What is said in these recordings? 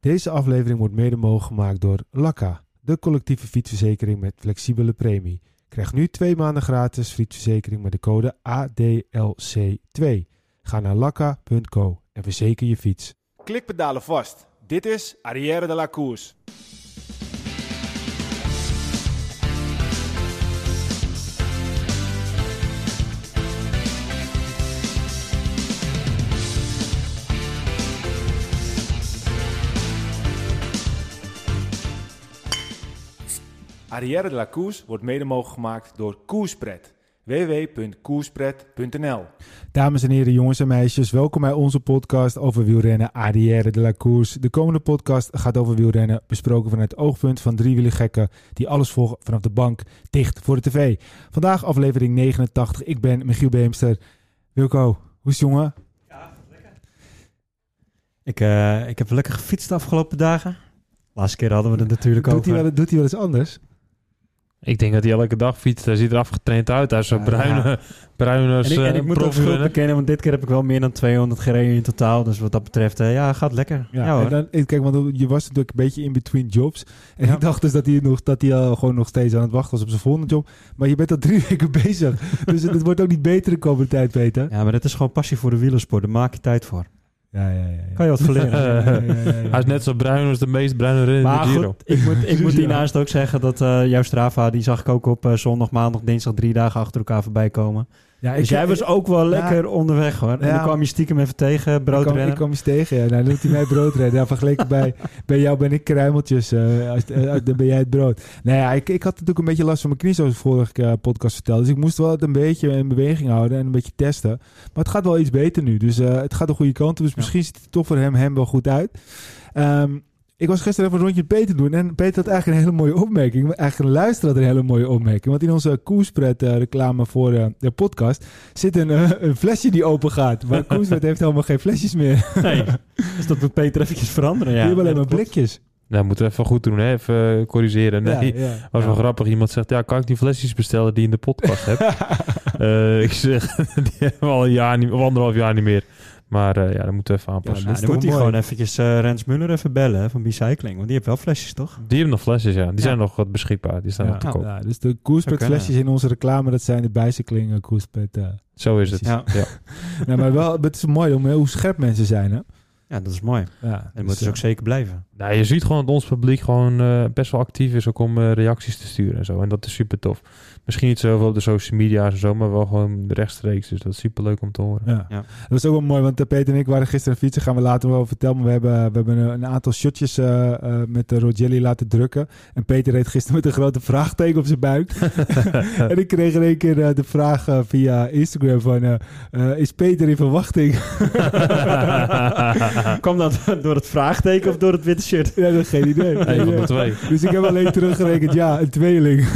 Deze aflevering wordt mede mogelijk gemaakt door Lakka, de collectieve fietsverzekering met flexibele premie. Krijg nu twee maanden gratis fietsverzekering met de code ADLC2. Ga naar lakka.co en verzeker je fiets. Klikpedalen vast. Dit is Arrière de la Course. Arrière de la Course wordt mede mogelijk gemaakt door Koerspret. www.koerspret.nl Dames en heren, jongens en meisjes, welkom bij onze podcast over wielrennen Arrière de la Course. De komende podcast gaat over wielrennen, besproken vanuit het oogpunt van drie gekken die alles volgen vanaf de bank, dicht voor de tv. Vandaag aflevering 89, ik ben Michiel Beemster. Wilco, hoe is het jongen? Ik, eh, ik heb lekker gefietst de afgelopen dagen. Laatste keer hadden we het natuurlijk Doet over. hij, wel, doet hij wel eens anders? Ik denk dat hij elke dag fietst. Hij ziet er afgetraind uit. Hij is zo Ja, bruine, bruin als En ik, en eh, ik moet ook schuld bekennen, want dit keer heb ik wel meer dan 200 gereden in totaal. Dus wat dat betreft, eh, ja, gaat lekker. Ja, hoor. en dan, kijk, want je was natuurlijk een beetje in between jobs. En Ja. ik dacht dus dat hij, nog, dat hij al gewoon nog steeds aan het wachten was op zijn volgende job. Maar je bent al drie weken bezig. dus het, het wordt ook niet beter de komende tijd, Peter. ja, maar dit is gewoon passie voor de wielersport. Daar maak je tijd voor. Ja, ja. Kan je wat verleren. Ja, ja, ja, ja, ja. Hij is net zo bruin als de meest bruine renner in de Giro. goed, ik moet, ik moet hiernaast ook zeggen dat eh jouw Strava, die zag ik ook op eh, zondag, maandag, dinsdag drie dagen achter elkaar voorbij komen. Ja, dus jij was ook wel lekker onderweg hoor. En Ja. dan kwam je stiekem even tegen, Ik kwam, broodrennen. ik kwam eens tegen, ja. Nou, dan doet hij mij broodrennen. Ja, vergeleken bij, bij jou ben ik kruimeltjes. eh, als, dan ben jij het brood. Nou ja, ik, ik had natuurlijk een beetje last van mijn knie, zoals ik vorige eh, podcast vertelde. Dus ik moest wel het een beetje in beweging houden en een beetje testen. Maar het gaat wel iets beter nu. Dus het gaat de goede kant op. Dus misschien ziet het toch voor hem, hem wel goed uit. Ehm, ik was gisteren even een rondje met Peter doen. En Peter had eigenlijk een hele mooie opmerking. Eigenlijk een luisteraar had een hele mooie opmerking. Want in onze Koerspret eh, reclame voor eh, de podcast zit een, eh, een flesje die open gaat. Maar Koerspret heeft helemaal geen flesjes meer. Nee. Dus dat moet Peter eventjes veranderen. Ja, Die hebben alleen maar blikjes. Nou, moeten we even goed doen, hè? Even corrigeren. Nee, Ja, ja. was wel Ja. grappig. Iemand zegt, ja, kan ik die flesjes bestellen die je in de podcast hebt? Eh, ik zeg, die hebben we al een jaar niet, of anderhalf jaar niet meer. Maar eh, ja, dat moeten we even aanpassen. Ja, dan moet hij gewoon eventjes eh, Rens Muller even bellen hè, van Bicycling. Want die heeft wel flesjes, toch? Die hebben nog flesjes, ja. Die Ja. zijn nog wat beschikbaar. Die staan Ja, te koop. ja, dus de kunnen. flesjes in onze reclame, dat zijn de bicycling uh, eh. Zo is het. Ja. Ja. nou, maar wel, het is mooi om, hoe scherp mensen zijn, hè? Ja, dat is mooi. Ja, En dus, moeten ze ook zeker blijven. Nou, je ziet gewoon dat ons publiek gewoon eh, best wel actief is ook om eh, reacties te sturen en zo. En dat is super tof. Misschien niet zoveel op de social media en zo, maar wel gewoon rechtstreeks. Dus dat is super leuk om te horen. Ja. Ja. Dat is ook wel mooi, want eh, Peter en ik waren gisteren fietsen. Gaan we later wel vertellen. Maar we hebben, we hebben een, aantal shotjes eh, eh, met de Rogelli laten drukken. En Peter reed gisteren met een grote vraagteken op zijn buik. en ik kreeg in één keer eh, de vraag eh, via Instagram van... eh, eh, is Peter in verwachting? Kwam dat door het vraagteken of door het witte shirt? ja, dat is geen idee. Een van de twee. Dus ik heb alleen teruggerekend, ja, een tweeling.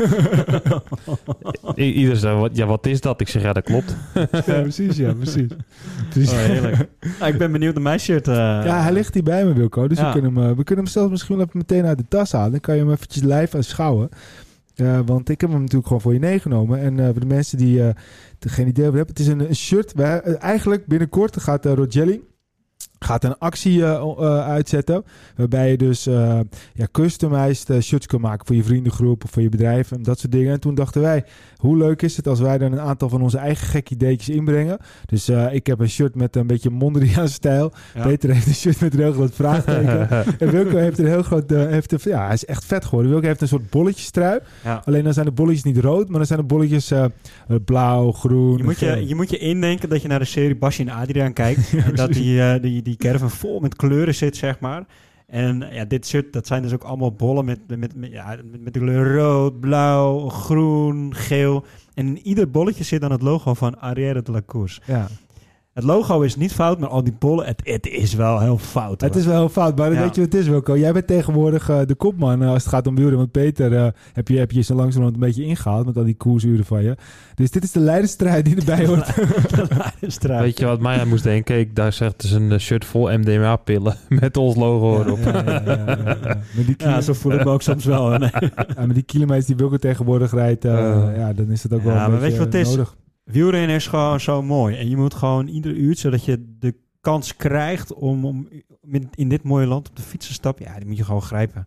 I- Ieder zei, wat, ja, wat is dat? Ik zeg, ja, dat klopt. ja, precies, ja, precies. Oh, heerlijk. Nou, ik ben benieuwd naar mijn shirt. eh. Ja, hij ligt hier bij me, Wilco. Dus Ja. we, kunnen hem, eh, we kunnen hem zelfs misschien wel even meteen uit de tas halen. Dan kan je hem eventjes live aanschouwen. Eh, want ik heb hem natuurlijk gewoon voor je meegenomen. En eh, voor de mensen die uh, geen idee over hebben. Het is een, een shirt. Wij, uh, eigenlijk binnenkort gaat uh, Rogelli gaat een actie uh, uh, uitzetten. Waarbij je dus uh, ja, customized shirts kan maken voor je vriendengroep of voor je bedrijf en dat soort dingen. En toen dachten wij, hoe leuk is het als wij dan een aantal van onze eigen gekke ideetjes inbrengen. Dus ik heb een shirt met een beetje Mondriaan stijl. Ja. Peter heeft een shirt met een heel groot vraagteken. en Wilco heeft een heel groot, heeft een, ja, hij is echt vet geworden. Wilco heeft een soort bolletjestrui. Ja. Alleen dan zijn de bolletjes niet rood, maar dan zijn de bolletjes blauw, groen. Je moet je, je moet je indenken dat je naar de serie Basje en Adriaan kijkt. en dat die, die, die caravan vol met kleuren zit, zeg maar. En ja, dit shirt, dat zijn dus ook allemaal bollen met, met, met, ja, met, de kleur rood, blauw, groen, geel. En in ieder bolletje zit dan het logo van Arrière de la Course. Ja. Het logo is niet fout, maar al die bollen, het, het is wel heel fout. Hoor. Het is wel heel fout, maar ja. weet je wat het is, Wilco? Jij bent tegenwoordig uh, de kopman uh, als het gaat om wielrennen. Want Peter uh, heb, je, heb je zo langzamerhand een beetje ingehaald met al die koersuren van je. Dus dit is de leidersstrijd die erbij hoort. de. Weet je wat mij aan moest denken? Ik daar zegt dus een shirt vol MDMA-pillen met ons logo erop. Ja, ja, ja, ja, die ja, zo voel ik me ook soms wel. Nee. Ja, met die kilometers die Wilco tegenwoordig rijdt, ja, dan is het ook wel ja, een maar weet je wat het is? Wielrennen is gewoon zo mooi. En je moet gewoon ieder uur, zodat je de kans krijgt om, om in- in dit mooie land op de fiets te stappen, ja, die moet je gewoon grijpen.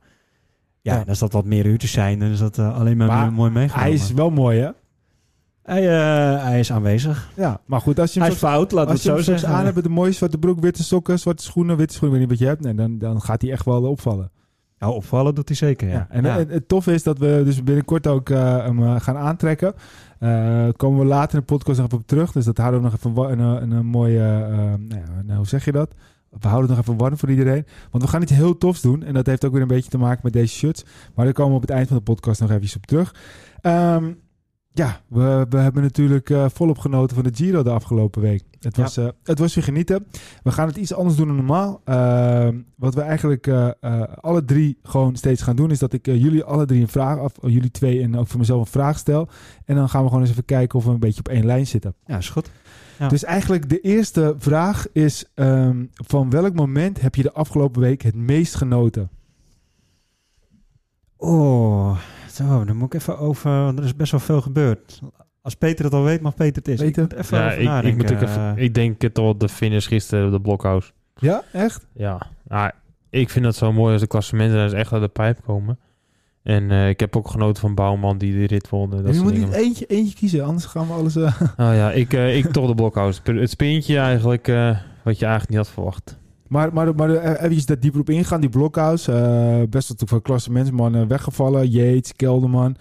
Ja, Ja. en als dat wat meer uurtjes zijn, dan is dat eh, alleen maar, Maar mooi meegenomen. Hij is wel mooi, hè? hij, eh, hij is aanwezig. Ja, maar goed, als je Hij hem is fout, laten we als het je hem zo straks zeggen. aan hebt met de mooie zwarte broek, witte sokken, zwarte schoenen, witte schoenen, ik weet niet wat je hebt, nee, dan, dan gaat hij echt wel opvallen. Ja, opvallen doet hij zeker, ja. Ja. En Ja. Het, het toffe is dat we dus binnenkort ook eh, hem eh, gaan aantrekken. Eh komen we later in de podcast nog even op terug. Dus dat houden we nog even een, een, een mooie, eh, eh, nou hoe zeg je dat? We houden het nog even warm voor iedereen. Want we gaan iets heel tofs doen. En dat heeft ook weer een beetje te maken met deze shirts. Maar daar komen we op het eind van de podcast nog even op terug. Ehm, ja, we, we hebben natuurlijk eh, volop genoten van de Giro de afgelopen week. Het Ja. was, eh, het was weer genieten. We gaan het iets anders doen dan normaal. Ehm, wat we eigenlijk eh, alle drie gewoon steeds gaan doen... is dat ik jullie alle drie een vraag... oh, jullie twee en ook voor mezelf een vraag stel. En dan gaan we gewoon eens even kijken of we een beetje op één lijn zitten. Ja, is goed. Ja. Dus eigenlijk de eerste vraag is... ehm, van welk moment heb je de afgelopen week het meest genoten? Oh, zo, dan moet ik even over... Want er is best wel veel gebeurd. Als Peter het al weet, mag Peter het is. Peter? Ik moet even Ja, over ik, ik, moet even, ik denk het al de finish gisteren op de Blokhouse. Ja, echt? Ja, nou, ik vind dat zo mooi als de klassementen eens echt uit de pijp komen. En eh, ik heb ook genoten van Bouwman die de rit won. Dat je moet dingen. niet eentje, eentje kiezen, anders gaan we alles... eh, Oh ja, ik, eh, ik toch de Blokhouse. Het spintje eigenlijk, eh, wat je eigenlijk niet had verwacht. Maar, maar, maar eh, eventjes daar dieper op ingaan. Die Blokhuis, eh best wel veel klassementsmannen weggevallen. Yates, Kelderman.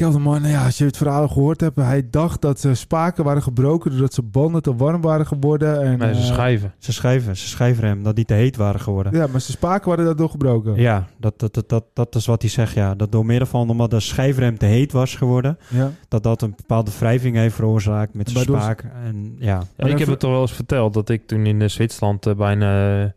Kelderman, ja, als je het verhaal gehoord hebt. Hij dacht dat ze spaken waren gebroken doordat ze banden te warm waren geworden. En, Nee, ze eh, schijven. Ze schrijven, ze schrijven hem dat die te heet waren geworden. Ja, maar zijn spaken waren daardoor gebroken. Ja, dat, dat, dat, dat, dat is wat hij zegt, ja. Dat door middel van, omdat de schijfrem te heet was geworden, Ja. dat dat een bepaalde wrijving heeft veroorzaakt met zijn spaak. En ja, Ja, ik heb het toch wel eens verteld dat ik toen in eh, Zwitserland eh, bijna uh,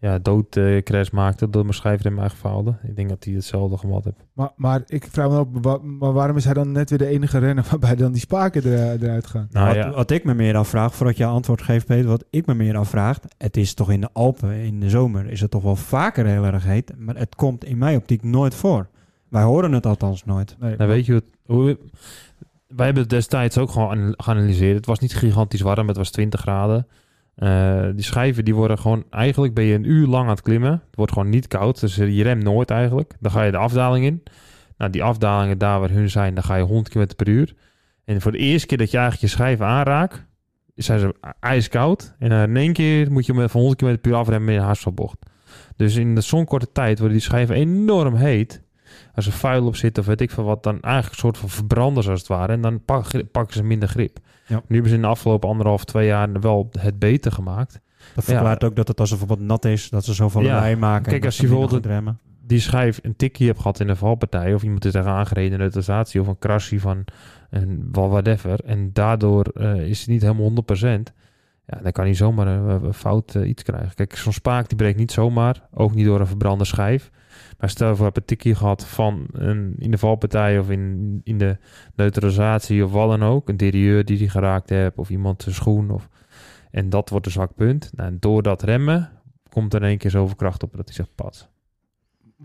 ja, doodcrash maakte door mijn schijfrem eigen faalde. Ik denk dat hij hetzelfde gehad heeft. Maar, maar ik vraag me op, wa- maar waarom is hij dan net weer de enige renner waarbij dan die spaken er, eruit gaan? Nou wat, ja, wat ik me meer afvraag, voordat je antwoord geeft, Peter, wat ik me meer afvraag, het is toch in de Alpen, in de zomer, is het toch wel vaker heel erg heet, maar het komt in mijn optiek nooit voor. Wij horen het althans nooit. Nee, nou weet je wat, hoe, wij hebben het destijds ook gewoon an- geanalyseerd. Het was niet gigantisch warm, het was 20 graden. Eh, die schijven die worden gewoon, eigenlijk ben je een uur lang aan het klimmen. Het wordt gewoon niet koud, dus je remt nooit eigenlijk. Dan ga je de afdaling in. Nou, die afdalingen daar waar hun zijn, dan ga je 100 km per uur. En voor de eerste keer dat je eigenlijk je schijven aanraakt, zijn ze ijskoud. En in één keer moet je met van 100 km per uur afremmen in een hartslagbocht. Dus in zo'n korte tijd worden die schijven enorm heet. Als er vuil op zit of weet ik veel wat, dan eigenlijk een soort van verbranden ze als het ware. En dan pak- pakken ze minder grip. Ja. Nu hebben ze in de afgelopen anderhalf, twee jaar wel het beter gemaakt. Dat verklaart ook dat het als het bijvoorbeeld nat is, dat ze zoveel Ja. lawaai maken. Kijk, als je bijvoorbeeld- remmen. Die schijf een tikje hebt gehad in de valpartij, of iemand is tegen aangereden in de of een crassie van een whatever, en daardoor eh, is het niet helemaal 100%. Ja, dan kan hij zomaar een, een fout eh, iets krijgen. Kijk, zo'n spaak die breekt niet zomaar, ook niet door een verbrande schijf. Maar stel voor, je hebt een tikje gehad van een, in de valpartij of in, in de neutralisatie of wat dan ook. Een derieur die die geraakt hebt of iemand zijn schoen. Of, en dat wordt een zwak punt. Nou, en door dat remmen komt er in één keer zoveel kracht op dat hij zegt pat.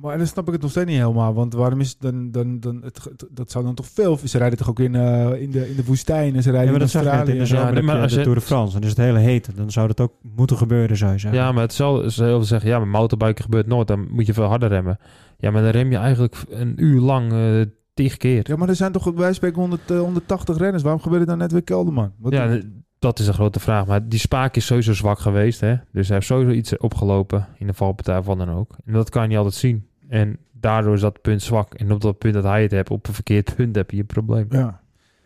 Maar dan snap ik het nog steeds niet helemaal. Want waarom is het dan... dan, dan het, het- dat zou dan toch veel... Ze rijden toch ook in, eh, in, de, in de woestijn en ze Ja, rijden maar in dat zag je net Australië. in de zomer, Ja, maar je als de je- Tour de France. Dan is het hele heet. Dan zou dat ook moeten gebeuren, zou je zeggen. Ja, maar het zal ze heel veel zeggen, ja, maar motorbiken gebeurt nooit. Dan moet je veel harder remmen. Ja, maar dan rem je eigenlijk een uur lang eh tig keer. Ja, maar er zijn toch bij spreken 100, eh, 180 renners. Waarom gebeurt het dan net weer Kelderman? Wat Ja, dat is een grote vraag. Maar die spaak is sowieso zwak geweest. Hè? Dus hij heeft sowieso iets opgelopen in de valpartij wat dan ook. En dat kan je altijd zien. En daardoor is dat punt zwak. En op dat punt dat hij het hebt, op een verkeerd punt heb je een probleem. Ja.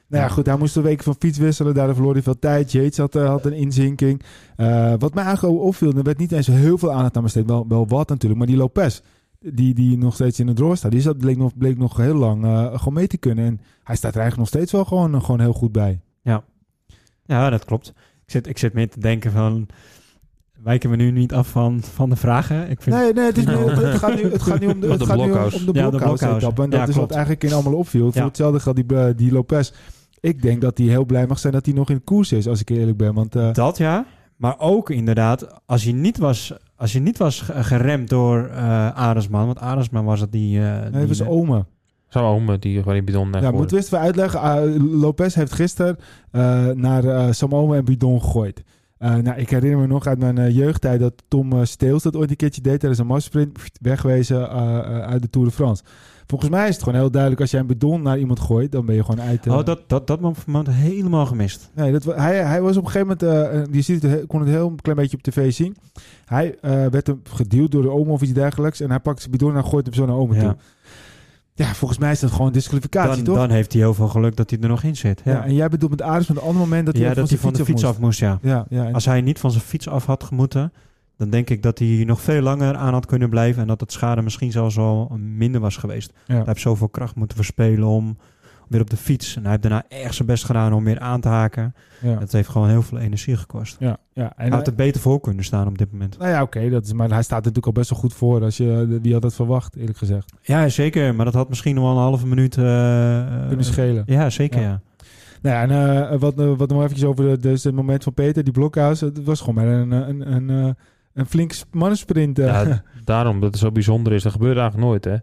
Nou ja, goed, hij moest een week van fiets wisselen. Daardoor verloor hij veel tijd. Yates had, eh, had een inzinking. Eh, wat mij eigenlijk opviel, er werd niet eens heel veel aandacht aan besteed. Wel, wel wat natuurlijk, maar die Lopez, die, die nog steeds in de droom staat, die zat, bleek, nog, bleek nog heel lang eh, gewoon mee te kunnen. En hij staat er eigenlijk nog steeds wel gewoon, gewoon heel goed bij. Ja, dat klopt. Ik zit, ik zit meer te denken van... Wijken we nu niet af van, van de vragen? Ik vind, Nee, nee, het, is meer, het, gaat nu, het gaat nu om de, het de gaat nu om, de Ja, de blokhouse. En Ja, dat is wat eigenlijk in allemaal opviel. Voor Ja. hetzelfde geldt die, eh, die Lopez. Ik denk dat hij heel blij mag zijn dat hij nog in koers is, als ik eerlijk ben. Want eh, Dat ja. Maar ook inderdaad, als je niet was, als je niet was ge- geremd door eh Arendsman... Want Arendsman was het die... eh hij die was oma. Ome die gewoon in bidon Ja, moeten we eens even uitleggen. Ah, Lopez heeft gisteren eh, naar eh Samome en Bidon gegooid. Eh, nou, ik herinner me nog uit mijn jeugdtijd dat Tom Steels dat ooit een keertje deed tijdens een massasprint. pft, Wegwezen uit de Tour de France. Volgens mij is het gewoon heel duidelijk, als jij een bidon naar iemand gooit, dan ben je gewoon uit. Oh, dat, dat, dat moment helemaal gemist. Nee, dat, hij, hij was op een gegeven moment, je ziet het, he- kon het heel klein beetje op tv zien. Hij eh, werd hem geduwd door de oom of iets dergelijks. En hij pakt zijn bidon en gooit hem zo naar oma Ja. toe. Ja, volgens mij is dat gewoon disqualificatie, Dan, toch? dan heeft hij heel veel geluk dat hij er nog in zit. ja. Ja, en jij bedoelt met Aris met een ander moment dat hij ja dat hij van de fiets af moest. ja. Ja, ja. Als hij niet van zijn fiets af had gemoeten, dan denk ik dat hij nog veel langer aan had kunnen blijven en dat het schade misschien zelfs al minder was geweest. ja. Hij heeft zoveel kracht moeten verspelen om weer op de fiets. En hij heeft daarna echt zijn best gedaan om weer aan te haken. ja. Dat heeft gewoon heel veel energie gekost. ja, ja. En Hij had er beter voor kunnen staan op dit moment. Nou ja, oké, dat is maar hij staat er natuurlijk al best wel goed voor. Als je, wie had dat verwacht, eerlijk gezegd. Ja, zeker. Maar dat had misschien nog wel een halve minuut... eh, Kunnen schelen. Ja, zeker Ja. ja. Nou ja, en eh, wat, eh, wat nog eventjes over de, dus het moment van Peter, die blokhuis. Het was gewoon maar een, een, een, een, een flink mannensprint. eh. Ja, daarom dat het zo bijzonder is. Dat gebeurt eigenlijk nooit, hè?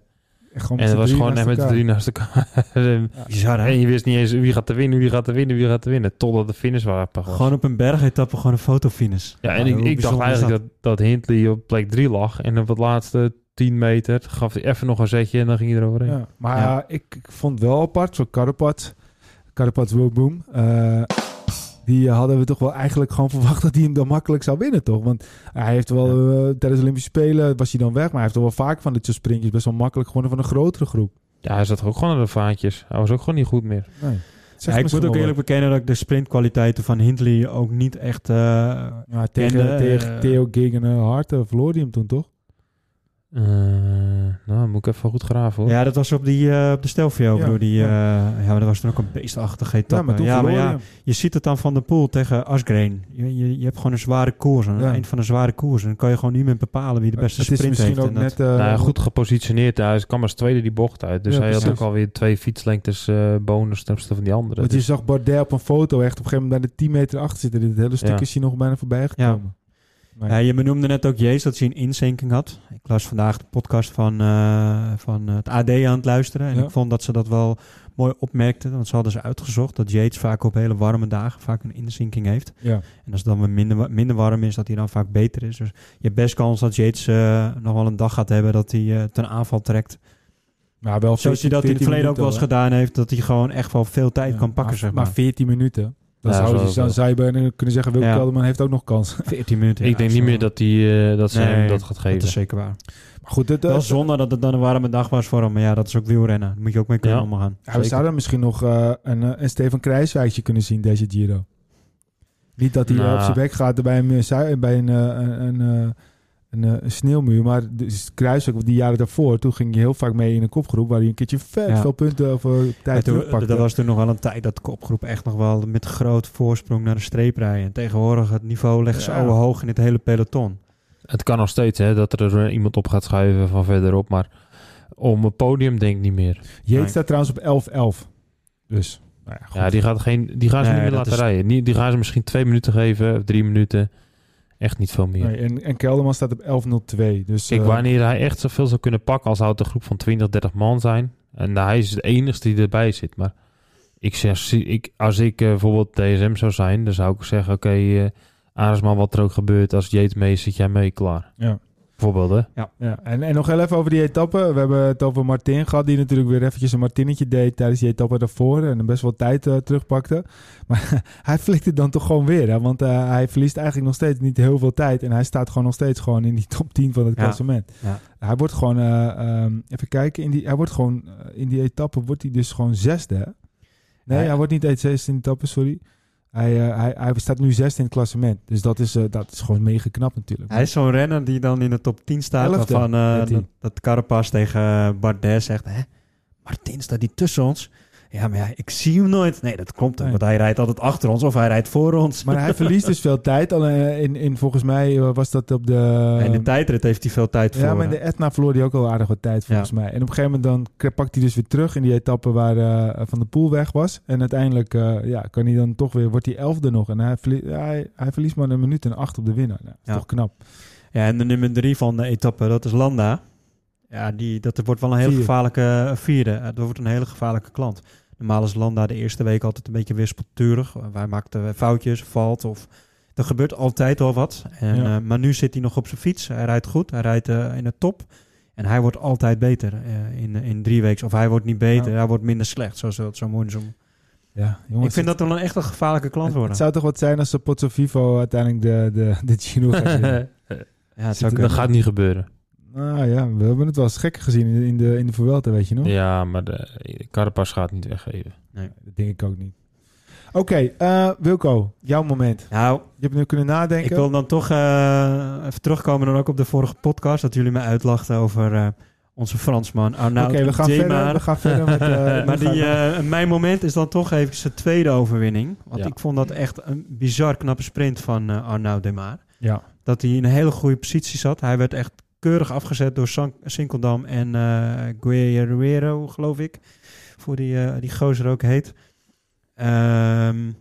Gewoon En het was gewoon echt naast met de drie naast elkaar. En Bizar, hè? je wist niet eens wie gaat er winnen, wie gaat er winnen, wie gaat er winnen. Totdat de finish was. Gewoon op een bergetappe gewoon een fotofinish. Ja, en ik, ik dacht eigenlijk dat, dat Hindley op plek 3 lag. En op het laatste 10 meter gaf hij even nog een zetje en dan ging hij eroverheen. Ja, maar Ja. ik, ik vond wel apart, zo Karapat, Karapat Boom. eh die eh, hadden we toch wel eigenlijk gewoon verwacht dat hij hem dan makkelijk zou winnen, toch? Want hij heeft wel eh, tijdens de Olympische Spelen was hij dan weg, maar hij heeft toch wel vaak van dit soort sprintjes best wel makkelijk gewonnen van een grotere groep. Ja, hij zat ook gewoon aan de vaatjes. Hij was ook gewoon niet goed meer. Nee. Ja, ik moet ook eerlijk bekennen dat ik de sprintkwaliteiten van Hindley ook niet echt... eh, wat. Ja, tegen, kende, tegen Theo Gegen Hart eh, verloor hij hem toen, toch? Eh, nou, moet ik even goed graven hoor. Ja, dat was op, die, eh, op de Stelvio. Ja, bedoel, die, ja. eh, ja, maar dat was toen ook een beestachtige etappe. Ja, maar toen ja, maar ja, je ziet het dan van de Poel tegen Asgreen. Je, je, je hebt gewoon een zware koers. Aan het Ja. eind van een zware koers. En dan kan je gewoon niet meer bepalen wie de beste het is sprint misschien heeft. ook net... eh, nou, ja, goed gepositioneerd. Hij kwam als tweede die bocht uit. Dus Ja, hij had ook alweer twee fietslengtes eh bonus ten opzichte van die andere. Want je Dus- zag Bardet op een foto echt op een gegeven moment bij de 10 meter achter zitten. Dit hele stuk Ja. is hij nog bijna voorbij gekomen. Ja, je benoemde net ook Jees dat hij een inzinking had. Ik las vandaag de podcast van, eh, van het AD aan het luisteren. En Ja. ik vond dat ze dat wel mooi opmerkten. Want ze hadden ze uitgezocht dat Yates vaak op hele warme dagen vaak een inzinking heeft. ja. En als het dan weer minder, minder warm is, dat hij dan vaak beter is. Dus je hebt best kans dat Yates eh, nog wel een dag gaat hebben dat hij eh, ten aanval trekt. Maar wel Zoals hij dat in het 14 verleden ook wel eens gedaan heeft. Dat hij gewoon echt wel veel tijd Ja, kan pakken, maar, zeg maar. Maar 14 minuten. Dan Ja, zou, zo je, dan wel. zou je bijna kunnen zeggen, Wilke Ja. Kelderman heeft ook nog kans. 14 minuten. ik ja, denk zo. niet meer dat, hij, eh, dat ze Nee, hem dat gaat geven. Dat is zeker waar. Maar goed, het, Wel zonde dat het dan een warme dag was voor hem. Maar ja, dat is ook wielrennen. Daar moet je ook mee kunnen Ja. omgaan. ja, we zouden misschien nog eh, een, eh, een Stefan Krijswijkje kunnen zien, deze Giro. Niet dat hij Nou. op zijn bek gaat bij een, bij een, een, een, eh, een, eh, een sneeuwmuur. Maar dus Kruiswijk, die jaren daarvoor, toen ging je heel vaak mee in een kopgroep... waar hij een keertje vet Ja. veel punten Ja, tijd toen, terugpakte. dat was toen nog wel een tijd dat de kopgroep echt nog wel met groot voorsprong naar de streep rijden. En tegenwoordig het niveau legt zo Ja. hoog in het hele peloton. Het kan nog steeds hè, dat er iemand op gaat schuiven van verderop. Maar om het podium denk ik niet meer. Jeet Nee. staat trouwens op 11-11. Dus, nou ja, goed. Ja, die, gaat geen, die gaan ze Nee, niet meer laten is- rijden. Die, die gaan ze misschien twee minuten geven, of drie minuten. Echt niet veel meer. Nee, en, en Kelderman staat op 11-02. Dus, Kijk, eh, wanneer hij echt zoveel zou kunnen pakken, als zou het een groep van 20, 30 man zijn. En hij is de enige die erbij zit. Maar ik zeg, zie- ik, als ik eh, bijvoorbeeld DSM zou zijn, dan zou ik zeggen: Oké, eh Aresman, wat er ook gebeurt, als Jeet mee zit jij mee klaar. Ja. Bijvoorbeeld, hè? Ja, en, en nog heel even over die etappe. We hebben het over Martin gehad, die natuurlijk weer eventjes een Martinnetje deed tijdens die etappe daarvoor. En best wel tijd eh, terugpakte. Maar hij flikt het dan toch gewoon weer. Hè? Want eh, hij verliest eigenlijk nog steeds niet heel veel tijd. En hij staat gewoon nog steeds gewoon in die top 10 van het Ja. klassement. Ja. Hij wordt gewoon, eh, ehm, even kijken, in die, hij wordt gewoon, in die etappe wordt hij dus gewoon zesde. Hè? Nee, Ja. hij wordt niet eens zesde in de etappe, sorry. Hij, eh, hij, hij staat nu zesde in het klassement. Dus dat is, eh, dat is gewoon mega knap natuurlijk. Hij is zo'n renner die dan in de top 10 staat. Elfde, Waarvan eh, dat, dat Carapaz tegen Bardet zegt... Hè, Martin staat die tussen ons? Ja, maar ja, ik zie hem nooit. Nee, dat klopt ook. Nee. Want hij rijdt altijd achter ons of hij rijdt voor ons. Maar hij verliest dus veel tijd. Alleen in, in, volgens mij eh, was dat op de... en in de tijdrit heeft hij veel tijd voor. Ja, maar in de Etna verloor hij ook al aardig wat tijd volgens mij. En op een gegeven moment dan pakt hij dus weer terug in die etappe waar eh, Van de Poel weg was. En uiteindelijk eh, ja, kan hij dan toch weer, wordt hij elfde nog. En hij, verlie- hij, hij verliest maar een minuut en acht op de winnaar. Nou, dat is Ja. toch knap. Ja, en de nummer drie van de etappe, dat is Landa. Ja, die, dat wordt wel een hele Vier. gevaarlijke eh, vierde. Eh, Dat wordt een hele gevaarlijke klant. Normaal is Landa de eerste week altijd een beetje wispelturig. Eh, Hij maakt eh, foutjes, valt of Er gebeurt altijd wel wat. En, Ja. eh, maar nu zit hij nog op zijn fiets. Hij rijdt goed. Hij rijdt eh, in de top. En hij wordt altijd beter eh, in, in drie weken. Of hij wordt niet beter, Ja. hij wordt minder slecht. Zoals we het zo mooi noemen. Ja, jongens, Ik vind dat wel een echt een gevaarlijke klant het, worden. het zou toch wat zijn als de Pozzo Vivo uiteindelijk de, de, de Giro gaat ja, het zit zou dat gaat niet gebeuren. Ah ja, we hebben het wel eens gekker gezien in de, in de, in de Vuelta, weet je nog? Ja, maar de Carapaz gaat niet weggeven. Dat denk ik ook niet. Oké, eh, Wilco, jouw moment. Nou, Je hebt nu kunnen nadenken. ik wil dan toch eh, even terugkomen dan ook op de vorige podcast. Dat jullie me uitlachten over eh, onze Fransman Arnaud Oké, we gaan Demar. verder. We gaan verder met. eh, maar die, eh, mijn moment is dan toch even zijn tweede overwinning. Want Ja. ik vond dat echt een bizar knappe sprint van eh Arnaud Demar. ja. Dat hij in een hele goede positie zat. Hij werd echt keurig afgezet door San Sinkeldam en eh Guerrero, geloof ik. Voor die, eh, die gozer ook heet. Ehm,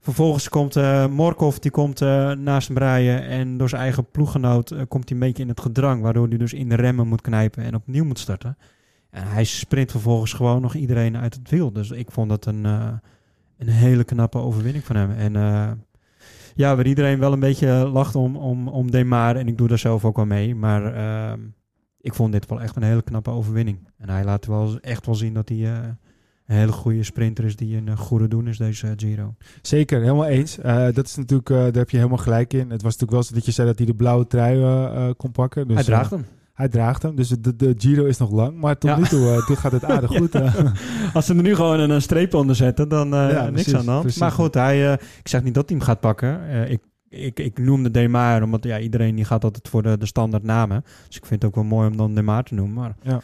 vervolgens komt eh Morkov, die komt naast hem. En door zijn eigen ploeggenoot komt hij een beetje in het gedrang. Waardoor hij dus in de remmen moet knijpen en opnieuw moet starten. En hij sprint vervolgens gewoon nog iedereen uit het wiel. Dus ik vond dat een, een hele knappe overwinning van hem. En ja, waar iedereen wel een beetje lacht om, om, om Demar. En ik doe daar zelf ook wel mee. Maar ehm, ik vond dit wel echt een hele knappe overwinning. En hij laat wel echt wel zien dat hij eh, een hele goede sprinter is die een eh, goede doen is, deze eh, Giro. Zeker, helemaal eens. Eh, dat is natuurlijk, eh, daar heb je helemaal gelijk in. Het was natuurlijk wel zo dat je zei dat hij de blauwe trui eh, eh, kon pakken. Dus, hij draagt eh, hem. Hij draagt hem, dus de, de Giro is nog lang. Maar tot Ja. nu toe eh, toe gaat het aardig goed. eh. Als ze er nu gewoon een, een streep onder zetten, dan eh Ja, niks precies, aan de hand. precies. Maar goed, hij, eh, ik zeg niet dat hij hem gaat pakken. Eh, ik, ik, ik noemde Demar, omdat ja, iedereen die gaat altijd voor de, de standaard namen. Dus ik vind het ook wel mooi om dan Demar te noemen. Maar Ja.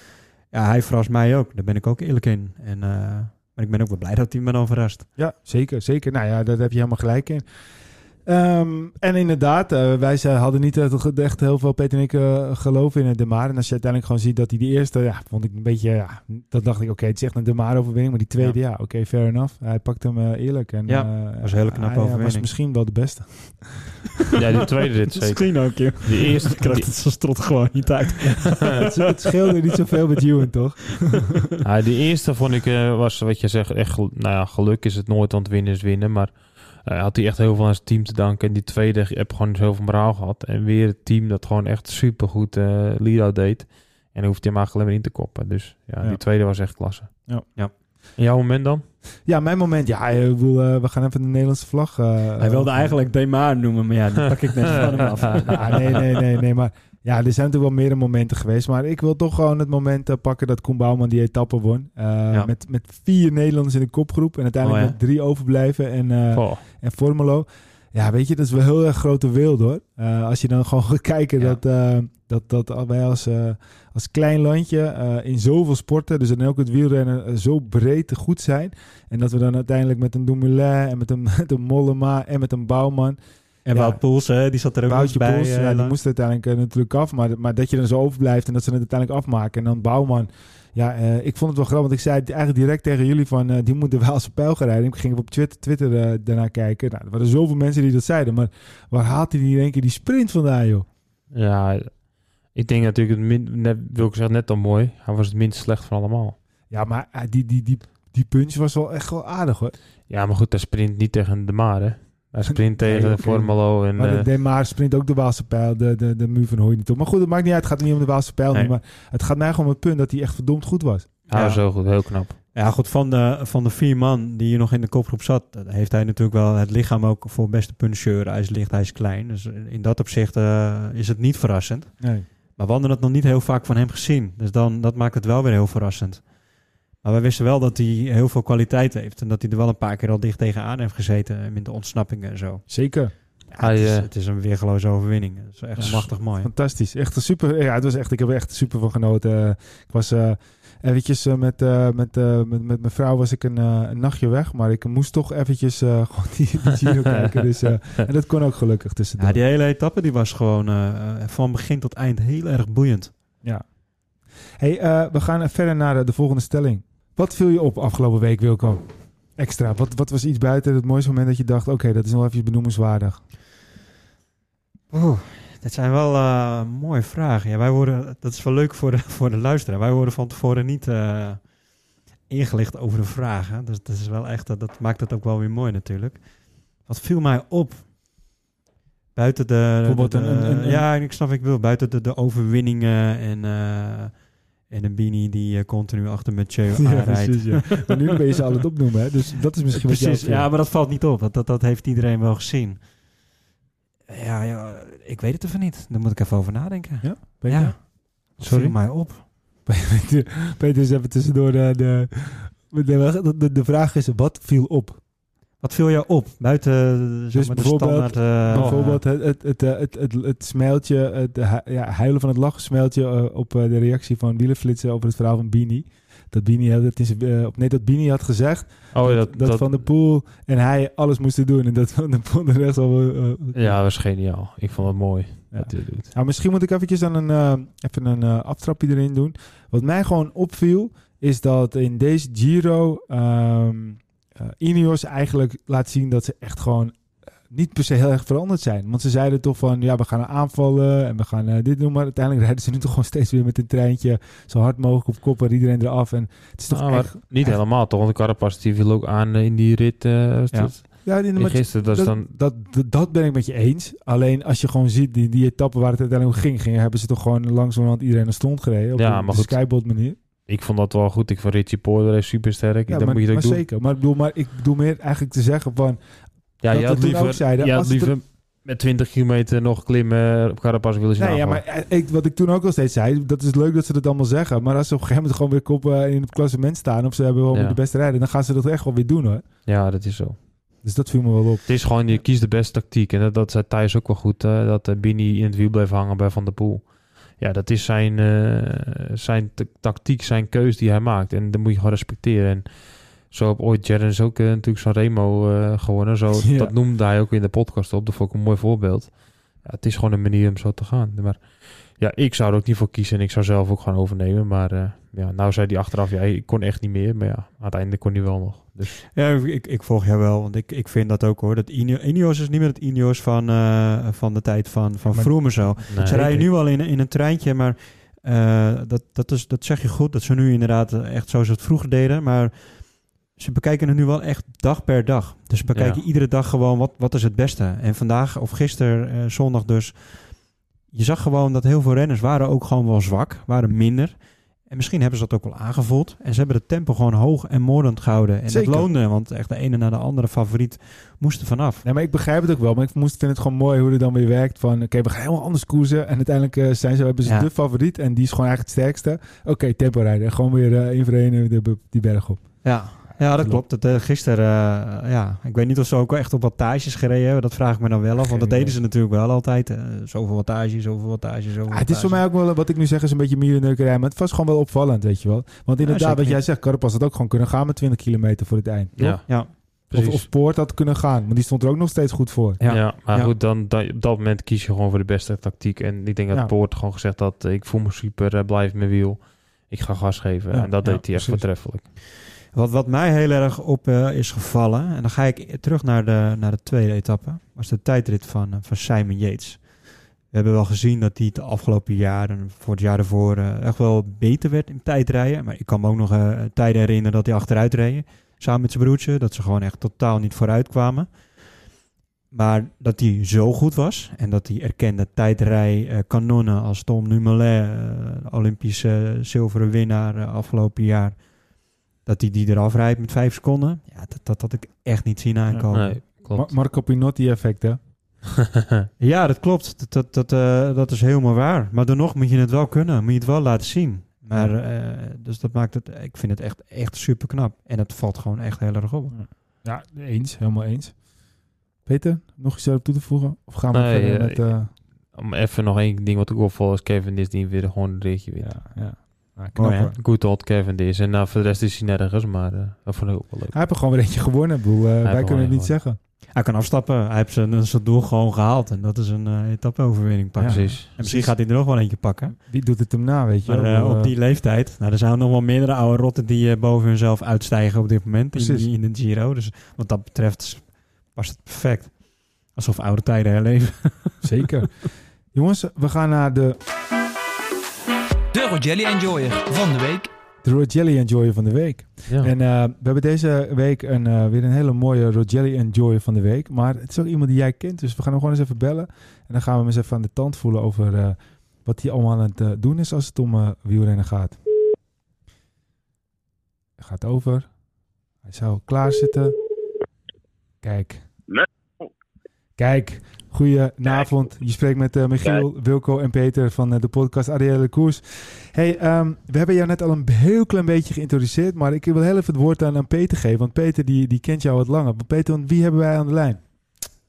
ja, hij verrast mij ook. Daar ben ik ook eerlijk in. En, eh, maar ik ben ook wel blij dat hij me dan verrast. Ja, zeker, zeker. Nou ja, daar heb je helemaal gelijk in. Ehm, en inderdaad, eh, wij ze hadden niet echt echt heel veel, Peter en ik, eh, geloof in De Maar. En als je uiteindelijk gewoon ziet dat hij die eerste, ja, vond ik een beetje, ja, dat dacht ik, oké, het is echt een De Maar overwinning. Maar die tweede, ja, oké, fair enough. Hij pakt hem eh, eerlijk. En, Ja, eh, was een hele knappe hij, eh, was overwinning. misschien wel de beste. Ja, die tweede rit zeker. Misschien ook, joh. Die eerste, Ik krijg die- het zo strot gewoon niet uit. het, het scheelde niet zoveel met Ewan, toch? Ja, die eerste vond ik, eh, was wat je zegt, echt, nou ja, geluk is het nooit, want winnen is winnen. Maar eh, had hij echt heel veel aan zijn team te danken. En die tweede heb gewoon zoveel moraal gehad. En weer het team dat gewoon echt supergoed eh lead-out deed. En dan hoeft hij hem eigenlijk alleen maar in te koppen. Dus ja, Ja. die tweede was echt klasse. Ja. Ja. En jouw moment dan? Ja, mijn moment. Ja, ik bedoel, eh, we gaan even de Nederlandse vlag. eh, Hij wilde eigenlijk Demar noemen, maar ja, dat pak ik net van hem af. Ah, nee, nee, nee, nee. Maar ja, er zijn natuurlijk wel meerdere momenten geweest. Maar ik wil toch gewoon het moment eh, pakken dat Koen Bouwman die etappe won. Eh, Ja. met, met vier Nederlanders in de kopgroep. En uiteindelijk Oh, ja. met drie overblijven en, Goh. en Formelo. Ja, weet je, dat is wel heel erg grote wilde hoor. Als je dan gewoon gaat kijken Ja. dat, dat, dat wij als, als klein landje in zoveel sporten, dus dan ook het wielrennen, zo breed goed zijn. En dat we dan uiteindelijk met een Dumoulin en met een, met een Mollema en met een Bouwman En Ja. Wout Poels, hè, die zat er ook Woutje bij. Poels, eh, ja, die moest uiteindelijk eh, natuurlijk af. Maar, maar dat je dan zo overblijft en dat ze het uiteindelijk afmaken. En dan Bouwman. Ja, eh, ik vond het wel grappig. Want ik zei eigenlijk direct tegen jullie van... eh, die moeten wel zijn pijl gaan rijden. Ik ging op Twitter, Twitter daarna kijken. Nou, er waren zoveel mensen die dat zeiden. Maar waar haalt hij die in één keer die sprint vandaan, joh? Ja, ik denk natuurlijk, het min, net, wil ik zeggen, net dan mooi. Hij was het minst slecht van allemaal. Ja, maar die, die, die, die punch was wel echt wel aardig, hoor. Ja, maar goed, hij sprint niet tegen de Maar, hè. Hij sprint Nee, tegen. Formelo en... Maar eh, de Demar sprint ook de Waalse pijl. De, de, de muur van hoor je niet op. Maar goed, het maakt niet uit. Het gaat niet om de Waalse pijl. Nee. nu, Maar het gaat mij gewoon om het punt dat hij echt verdomd goed was. hij was Ja. zo goed, heel knap. Ja, goed, van de, van de vier man die hier nog in de kopgroep zat, eh, heeft hij natuurlijk wel het lichaam ook voor beste puncheur. Hij is licht, hij is klein. Dus in dat opzicht eh, is het niet verrassend. Nee. Maar we hadden het nog niet heel vaak van hem gezien. Dus dan, dat maakt het wel weer heel verrassend. Maar we wisten wel dat hij heel veel kwaliteit heeft. En dat hij er wel een paar keer al dicht tegenaan heeft gezeten. Met de ontsnappingen en zo. Zeker. Ja, het, is, eh, het is een weergeloze overwinning. Het is echt Ja. machtig mooi. Fantastisch. Echt een super. Ja, het was echt. Ik heb er echt super van genoten. Eh, Ik was eh eventjes eh, met, eh, met, eh, met, met mijn vrouw was ik een, eh, een nachtje weg, maar ik moest toch eventjes eh, gewoon die, die Giro kijken. Dus, eh, en dat kon ook gelukkig tussendoor. Ja, die hele etappe die was gewoon eh, eh, van begin tot eind heel erg boeiend. Ja. Hey, eh, we gaan verder naar de, de volgende stelling. Wat viel je op afgelopen week, Wilco? Extra. Wat, wat was iets buiten het mooiste moment dat je dacht: oké, dat is nog even benoemenswaardig? Oeh, dat zijn wel eh, mooie vragen. Ja, wij worden, dat is wel leuk voor de, voor de luisteraar. Wij worden van tevoren niet eh, ingelicht over de vragen. Dus dat is wel echt, dat maakt het ook wel weer mooi natuurlijk. Wat viel mij op? Buiten de... Bijvoorbeeld de- een- een- een- ja, ik snap ik wil. Buiten de, de overwinningen en, eh, en een Bini die eh, continu achter met Mathieu Ja, aanrijdt. precies, ja. Maar nu ben je ze alle het opnoemen, hè? Dus dat is misschien wat Precies, ja, maar dat valt niet op. Dat, dat, dat heeft iedereen wel gezien. Ja, ja, ik weet het even niet. Daar moet ik even over nadenken. Ja, Ja, Peter? sorry. mij op. Peter, Peter is even tussendoor de, de, de, de, de vraag is, wat viel op? Wat viel jou op? Buiten zeg Dus maar, de bijvoorbeeld- standaard... eh, Bijvoorbeeld het, het, het, eh, het, het, het smeltje, het ja, huilen van het lachen smeltje eh, op eh, de reactie van Wielenflitsen over het verhaal van Bini. Dat Bini, heel- dat is, eh, op, nee, dat Bini had gezegd Oh, dat, dat, Van de Poel en hij alles moesten doen. En dat Van de Poel de rest al... eh, eh, ja, dat was geniaal. Ik vond het mooi. Ja. Dat hij doet. Nou, misschien moet ik eventjes aan een, eh, even een eh, aftrapje erin doen. Wat mij gewoon opviel, is dat in deze Giro ehm eh, Ineos eigenlijk laat zien dat ze echt gewoon eh, niet per se heel erg veranderd zijn. Want ze zeiden toch van, ja, we gaan aanvallen en we gaan eh, dit doen. Maar uiteindelijk rijden ze nu toch gewoon steeds weer met een treintje zo hard mogelijk op kop waar iedereen eraf. En het is toch echt... niet echt- helemaal, toch? Want de Carapaz die viel ook aan in die rit. Ja. Ja, die- maar gisteren, dat dan... dat, dat, dat ben ik met je eens. Alleen als je gewoon ziet, die, die etappe waar het uiteindelijk om ging, ging, hebben ze toch gewoon langzamerhand iedereen een stond gereden. Op Ja, een maar manier. Ik vond dat wel goed. Ik vond Richie Porter echt super sterk. Ja, dat maar, moet je maar ook doen. zeker. Maar ik bedoel, maar ik bedoel meer eigenlijk te zeggen van... Ja, dat je had toen liever, ook zeiden, je had liever met 20 kilometer nog klimmen op Carapaz willen zien Nee, ja, maar eh, ik, wat ik toen ook al steeds zei, dat is leuk dat ze dat allemaal zeggen. Maar als ze op een gegeven moment gewoon weer kop eh, in het klassement staan... of ze hebben wel Ja. de beste rijden, dan gaan ze dat echt wel weer doen hoor. Ja, dat is zo. Dus dat viel me wel op. Het is gewoon, je kiest de beste tactiek. En dat, dat zei Thijs ook wel goed. eh, dat uh, Bini in het wiel bleef hangen bij Van der Poel. Ja, dat is zijn, eh, zijn tactiek, zijn keus die hij maakt. En dat moet je gewoon respecteren. En zo heb ooit Jerdens ook eh, natuurlijk zo'n Remo eh, gewonnen. Zo, Ja. Dat noemde hij ook in de podcast op. Dat vond ik een mooi voorbeeld. Ja, het is gewoon een manier om zo te gaan. Maar ja, ik zou er ook niet voor kiezen. En ik zou zelf ook gewoon overnemen. Maar eh, ja, nou zei hij achteraf, ja, ik kon echt niet meer. Maar ja, uiteindelijk kon hij wel nog. Dus Ja, ik, ik volg jou wel, want ik, ik vind dat ook hoor. Dat Ine- Ineos is niet meer het Ineos van, eh, van de tijd van, van en zo. nee. Ze rijden nu wel in, in een treintje, maar eh, dat, dat, is, dat zeg je goed. Dat ze nu inderdaad echt zoals ze het vroeger deden. Maar ze bekijken het nu wel echt dag per dag. Dus ze bekijken Ja. iedere dag gewoon wat, wat is het beste. En vandaag of gisteren, eh, zondag dus... Je zag gewoon dat heel veel renners waren ook gewoon wel zwak. Waren minder. En misschien hebben ze dat ook wel aangevoeld. En ze hebben het tempo gewoon hoog en moordend gehouden. En Zeker. dat loonde, want echt de ene na de andere favoriet moest er vanaf. Nee, maar ik begrijp het ook wel. Maar ik moest, vind het gewoon mooi hoe het dan weer werkt. Van, oké, we gaan helemaal anders koersen. En uiteindelijk eh, zijn ze, hebben ze Ja. de favoriet. En die is gewoon eigenlijk het sterkste. Oké, tempo rijden. En gewoon weer eh, één voor één eh, die berg op. Ja, ja dat Klopt. Dat, eh, gisteren, eh, ja, ik weet niet of ze ook echt op wattages gereden hebben. Dat vraag ik me dan wel af. Want dat deden ze natuurlijk wel altijd. eh, zoveel wattage, zoveel wattage, zoveel Ah, het is voor mij ook wel, wat ik nu zeg, is een beetje mierenneukerij. Maar het was gewoon wel opvallend, weet je wel. Want inderdaad, wat jij zegt, Carapaz had ook gewoon kunnen gaan met 20 kilometer voor het eind. toch? Ja, Ja, Of, Poort had kunnen gaan. Maar die stond er ook nog steeds goed voor. ja. Ja, maar Ja. goed, dan, dan op dat moment kies je gewoon voor de beste tactiek. En ik denk dat Ja. Poort gewoon gezegd had, ik voel me super, blijf mijn wiel. Ik ga gas geven. Ja, en dat ja, deed hij echt voortreffelijk. Wat, wat mij heel erg op eh, is gevallen, en dan ga ik terug naar de, naar de tweede etappe, was de tijdrit van, eh, van Simon Yates. We hebben wel gezien dat hij de afgelopen jaren, voor het jaar ervoor, eh, echt wel beter werd in tijdrijden. Maar ik kan me ook nog tijden herinneren dat hij achteruit reed, samen met zijn broertje. Dat ze gewoon echt totaal niet vooruit kwamen. Maar dat hij zo goed was en dat hij erkende tijdrij eh, kanonnen als Tom Dumoulin, Olympische zilveren winnaar afgelopen jaar, dat hij die eraf rijdt met vijf seconden. Ja, dat, dat had ik echt niet zien aankomen. Nee, Ma- klopt. Marco Pinotti effect, hè? Ja, dat klopt. Dat, dat, dat, eh, dat is helemaal waar. Maar dan nog moet je het wel kunnen. Moet je het wel laten zien. Maar, eh, dus dat maakt het... Ik vind het echt, echt super knap. En het valt gewoon echt heel erg op. Ja, eens. Helemaal eens. Peter, nog iets erop toe te voegen? Of gaan we Nee, verder eh, met... eh, Om even nog één ding wat ik opvalt is Kevin Dis die weer gewoon een ritje wint. ja, ja. Nou, knap, Mooi. Good old Kevin Dis. En nou, voor de rest is hij nergens, maar eh, dat vond ik ook wel leuk. Hij heeft er gewoon weer eentje gewonnen. ik bedoel, eh, wij kunnen het niet zeggen. Hij kan afstappen. Hij heeft zijn, zijn doel gewoon gehaald. En dat is een eh etappeoverwinning pakken. Ja. Precies. En misschien gaat hij er nog wel eentje pakken. Wie doet het hem na, weet je Maar wel? eh, Eh, op die leeftijd, nou, er zijn nog wel meerdere oude rotten die eh, boven hunzelf uitstijgen op dit moment in, in de Giro. Dus wat dat betreft past het perfect. Alsof oude tijden herleven. Zeker. Jongens, we gaan naar de... De Rogelli Enjoyer van de week. De Rogelli Enjoyer van de week. Ja. En eh, we hebben deze week een, eh, weer een hele mooie Rogelli Enjoyer van de week. Maar het is ook iemand die jij kent, dus we gaan hem gewoon eens even bellen. En dan gaan we hem eens even aan de tand voelen over eh, wat hij allemaal aan het doen is als het om wielrennen gaat. Hij gaat over. Hij zou klaarzitten. Kijk. Nee. Kijk, goedenavond. Je spreekt met eh, Michiel, Wilco en Peter van eh, de podcast Arielle Koers. Hey, ehm, we hebben jou net al een heel klein beetje geïntroduceerd, maar ik wil heel even het woord aan, aan Peter geven. Want Peter die, die kent jou wat langer. Maar Peter, want wie hebben wij aan de lijn?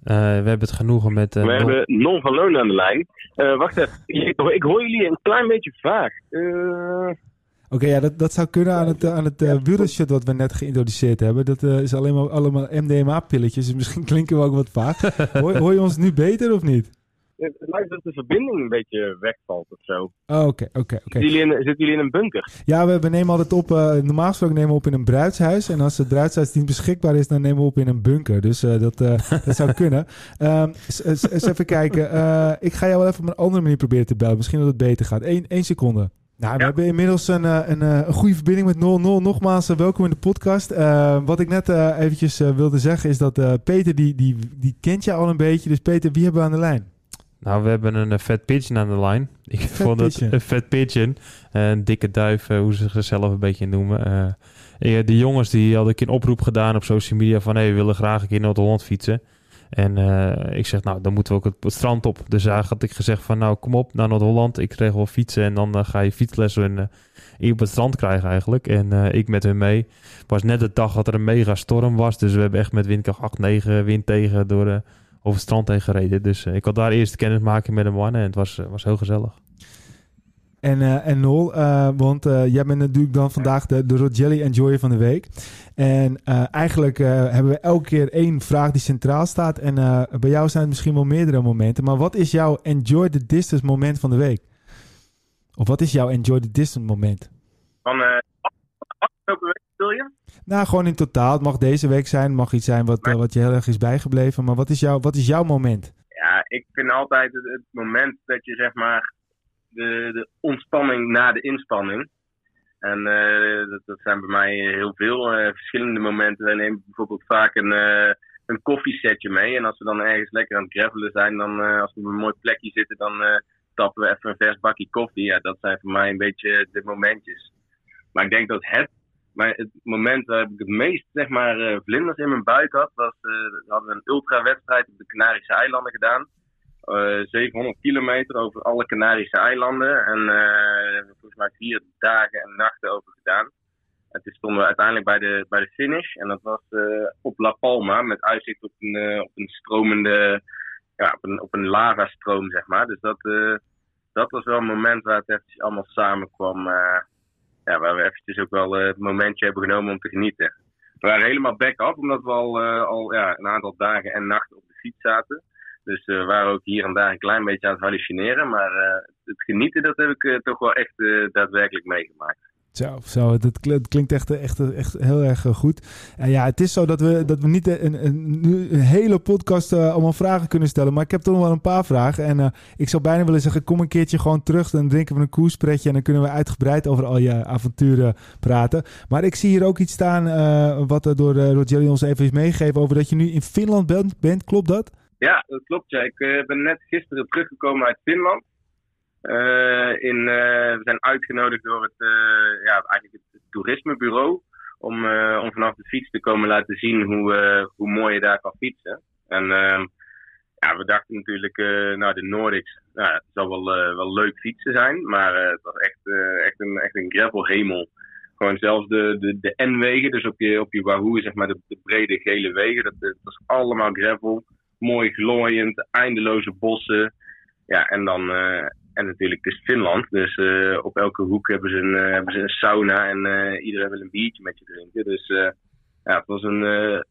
Eh, we hebben het genoegen met... eh, We Non- hebben Non van Loon aan de lijn. Eh, wacht even, ik, ik hoor jullie een klein beetje vaag. Oké, ja, dat, dat zou kunnen aan het, eh, aan het uh, wielershirt wat we net geïntroduceerd hebben. Dat eh, is alleen maar allemaal MDMA-pilletjes, dus misschien klinken we ook wat vaag. hoor, hoor je ons nu beter of niet? het lijkt dat de verbinding een beetje wegvalt of zo. Oh, Oké, oké, oké. Zitten, jullie in, zitten jullie in een bunker? Ja, we, we nemen altijd op, normaal gesproken nemen we op in een bruidshuis. En als het bruidshuis niet beschikbaar is, dan nemen we op in een bunker. Dus dat, dat zou kunnen. Ehm, eens even kijken. Ik ga jou wel even op een andere manier proberen te bellen. Misschien dat het beter gaat. Eén één seconde. Nou, we Ja. hebben inmiddels een, eh, een, eh, een goede verbinding met 00. Nogmaals, eh, welkom in de podcast. Wat ik net eventjes wilde zeggen is dat Peter, die, die, die kent je al een beetje. Dus Peter, wie hebben we aan de lijn? Nou, we hebben een vet pigeon aan de lijn. Ik vond het een vet pigeon. Een dikke duif, hoe ze zichzelf een beetje noemen. Die jongens die hadden ik een oproep gedaan op social media van... hey, we willen graag een keer naar Noord-Holland fietsen. En eh, ik zeg, nou, dan moeten we ook het, strand op. Dus daar had ik gezegd van, nou, kom op naar Noord-Holland. Ik regel fietsen en dan eh, ga je fietslessen en, eh, op het strand krijgen eigenlijk. En ik met hun mee. Was net de dag dat er een mega storm was. Dus we hebben echt met windkracht 8, 9 wind tegen door, over het strand heen gereden. Dus ik had daar eerst kennis maken met de mannen en het was, was heel gezellig. En, eh, en Nol, eh, want eh, jij bent natuurlijk dan vandaag de, de Rogelli Enjoyer van de week. En eigenlijk hebben we elke keer één vraag die centraal staat. En bij jou zijn het misschien wel meerdere momenten. Maar wat is jouw Enjoy the Distance moment van de week? Of wat is jouw Enjoy the Distance moment? Van afgelopen week wil je? Nou, gewoon in totaal. Het mag deze week zijn. Het mag iets zijn wat, wat je heel erg is bijgebleven. Maar wat is, jouw wat is jouw moment? Ja, ik vind altijd het, het moment dat je zeg maar de, ontspanning na de inspanning. En eh, dat, zijn bij mij heel veel eh, verschillende momenten. Wij nemen bijvoorbeeld vaak een, eh, een koffiesetje mee. En als we dan ergens lekker aan het gravelen zijn, dan als we op een mooi plekje zitten, dan tappen we even een vers bakje koffie. Ja, dat zijn voor mij een beetje de momentjes. Maar ik denk dat het, maar het moment waar ik het meest zeg maar, vlinders in mijn buik had, was we hadden we een ultrawedstrijd op de Canarische eilanden gedaan. Eh, 700 kilometer over alle Canarische eilanden. En eh, volgens mij vier dagen en nachten over gedaan. En toen stonden we uiteindelijk bij de, bij de finish. En dat was eh, op La Palma met uitzicht op een, eh, op een stromende, ja, op een, op een lavastroom, zeg maar. Dus dat, eh, dat was wel een moment waar het eventjes allemaal samenkwam. eh, ja, waar we eventjes ook wel eh, het momentje hebben genomen om te genieten. We waren helemaal back-up, omdat we al, eh, al ja, een aantal dagen en nachten op de fiets zaten. Dus eh, we waren ook hier en daar een klein beetje aan het hallucineren. Maar eh, het genieten, dat heb ik eh, toch wel echt daadwerkelijk meegemaakt. Zo, zo dat klinkt echt, echt, echt heel erg goed. En ja, het is zo dat we, dat we niet een, een, een hele podcast allemaal vragen kunnen stellen. Maar ik heb toch nog wel een paar vragen. En ik zou bijna willen zeggen, kom een keertje gewoon terug. Dan drinken we een koerspretje en dan kunnen we uitgebreid over al je avonturen praten. Maar ik zie hier ook iets staan eh, wat door uh, Rogelio ons even is meegegeven over dat je nu in Finland bent. bent. Klopt dat? Ja, dat klopt. Ja. Ik uh, ben net gisteren teruggekomen uit Finland. Uh, in, uh, we zijn uitgenodigd door het, ja, eigenlijk het, toerismebureau om, om vanaf de fiets te komen laten zien hoe, hoe mooi je daar kan fietsen. En ehm, ja, we dachten natuurlijk, nou de Nordics, nou, het zal wel, wel leuk fietsen zijn, maar het was echt, echt een, echt een gravelhemel. Gewoon zelfs de, de, de N-wegen, dus op je, op je Wahoo, zeg maar de, de brede gele wegen, dat, dat was allemaal gravel. Mooi glooiend, eindeloze bossen. Ja, en dan, uh, en natuurlijk het is Finland, dus uh, op elke hoek hebben ze een, uh, hebben ze een sauna en iedereen wil een biertje met je drinken. Dus ja, het was een,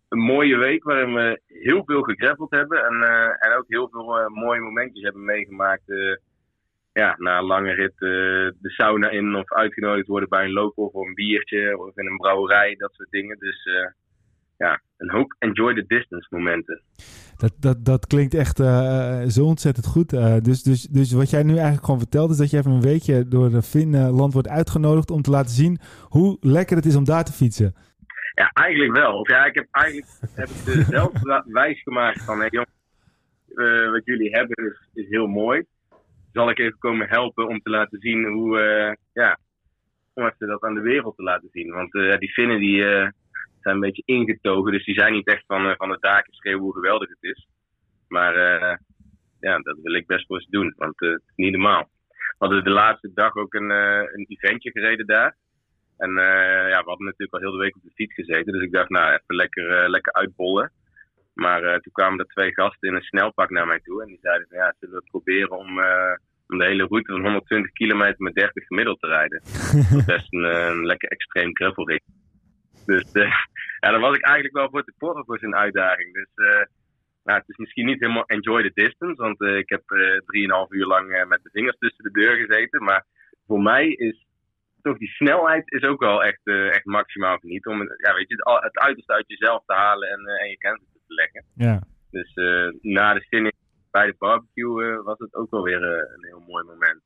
een mooie week waarin we heel veel gegraveld hebben en, en ook heel veel mooie momentjes hebben meegemaakt. ja, na een lange rit de sauna in of uitgenodigd worden bij een local voor een biertje of in een brouwerij, dat soort dingen. Dus ja, een hoop enjoy the distance momenten. Dat, dat, dat klinkt echt eh, zo ontzettend goed. Eh, dus, dus, dus wat jij nu eigenlijk gewoon vertelt... is dat je even een weekje door de Finland wordt uitgenodigd... om te laten zien hoe lekker het is om daar te fietsen. Ja, eigenlijk wel. Of ja, ik heb eigenlijk heb ik er zelf wijs gemaakt van... Hey, jongens, eh, wat jullie hebben is, is heel mooi. Zal ik even komen helpen om te laten zien hoe... eh, ja, om even dat aan de wereld te laten zien. Want eh, die Finnen die, eh, zijn een beetje ingetogen. Dus die zijn niet echt van, eh, van de daken schreeuwen hoe geweldig het is. Maar eh, ja, dat wil ik best wel eens doen. Want eh, het is niet normaal. We hadden de laatste dag ook een, een eventje gereden daar. En ja, we hadden natuurlijk al heel de week op de fiets gezeten. Dus ik dacht, nou, even lekker, lekker uitbollen. Maar toen kwamen er twee gasten in een snelpak naar mij toe. En die zeiden van, ja, zullen we proberen om, om de hele route van 120 kilometer met 30 gemiddeld te rijden. Dat is best een, een lekker extreem gravelrit. Dus ja, daar was ik eigenlijk wel voor te porren voor zijn uitdaging. Dus eh, nou, het is misschien niet helemaal enjoy the distance. Want eh, ik heb eh 3,5 uur lang met de vingers tussen de deur gezeten. Maar voor mij is toch die snelheid is ook wel echt, echt maximaal genieten. Om ja, weet je, het, het uiterste uit jezelf te halen en, en je grenzen te leggen. Ja. Dus na de finish bij de barbecue was het ook wel weer een heel mooi moment.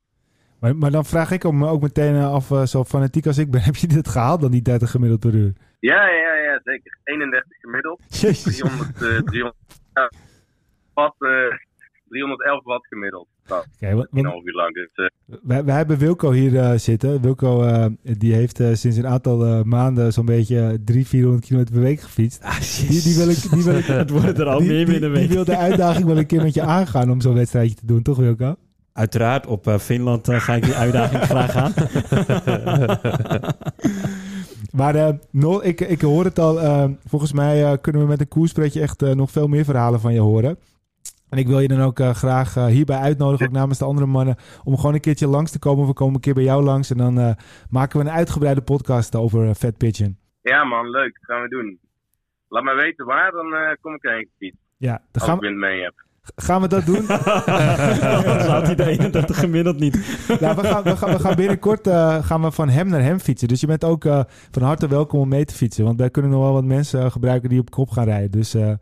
Maar, maar dan vraag ik me ook meteen eh, af, eh, zo fanatiek als ik ben... heb je dit gehaald dan, die 30 gemiddeld per uur? Ja, ja, ja, zeker. 31 gemiddeld. Jezus. 300, eh 300 ja, watt, eh 311 watt gemiddeld. Nou, Oké, want- een want half uur lang. Dus eh, wij, wij hebben Wilco hier eh, zitten. Wilco eh, die heeft eh, sinds een aantal maanden zo'n beetje 300, 400 kilometer per week gefietst. Die, die wil ik, die wil ik, Het wordt er al die, meer binnen die week. wil de uitdaging wel een keer met je aangaan om zo'n wedstrijdje te doen, toch Wilco? Uiteraard, op eh, Finland eh, ga ik die uitdaging graag aan. Maar eh, Nol, ik, ik hoor het al. volgens mij eh, kunnen we met een koerspreetje echt eh, nog veel meer verhalen van je horen. En ik wil je dan ook eh, graag hierbij uitnodigen, ook namens de andere mannen, om gewoon een keertje langs te komen. We komen een keer bij jou langs en dan eh, maken we een uitgebreide podcast over Fat Pigeon. ja man, leuk. Dat gaan we doen. Laat maar weten waar, dan eh, kom ik gefietst. Ja, dan Als gaan ik we, wind mee heb. Gaan we dat doen. Anders had hij de 31 gemiddeld niet. nou, we, gaan, we, gaan, we gaan binnenkort eh, gaan we van hem naar hem fietsen. Dus je bent ook eh, van harte welkom om mee te fietsen. Want wij kunnen nog wel wat mensen eh, gebruiken die op kop gaan rijden. Dus eh,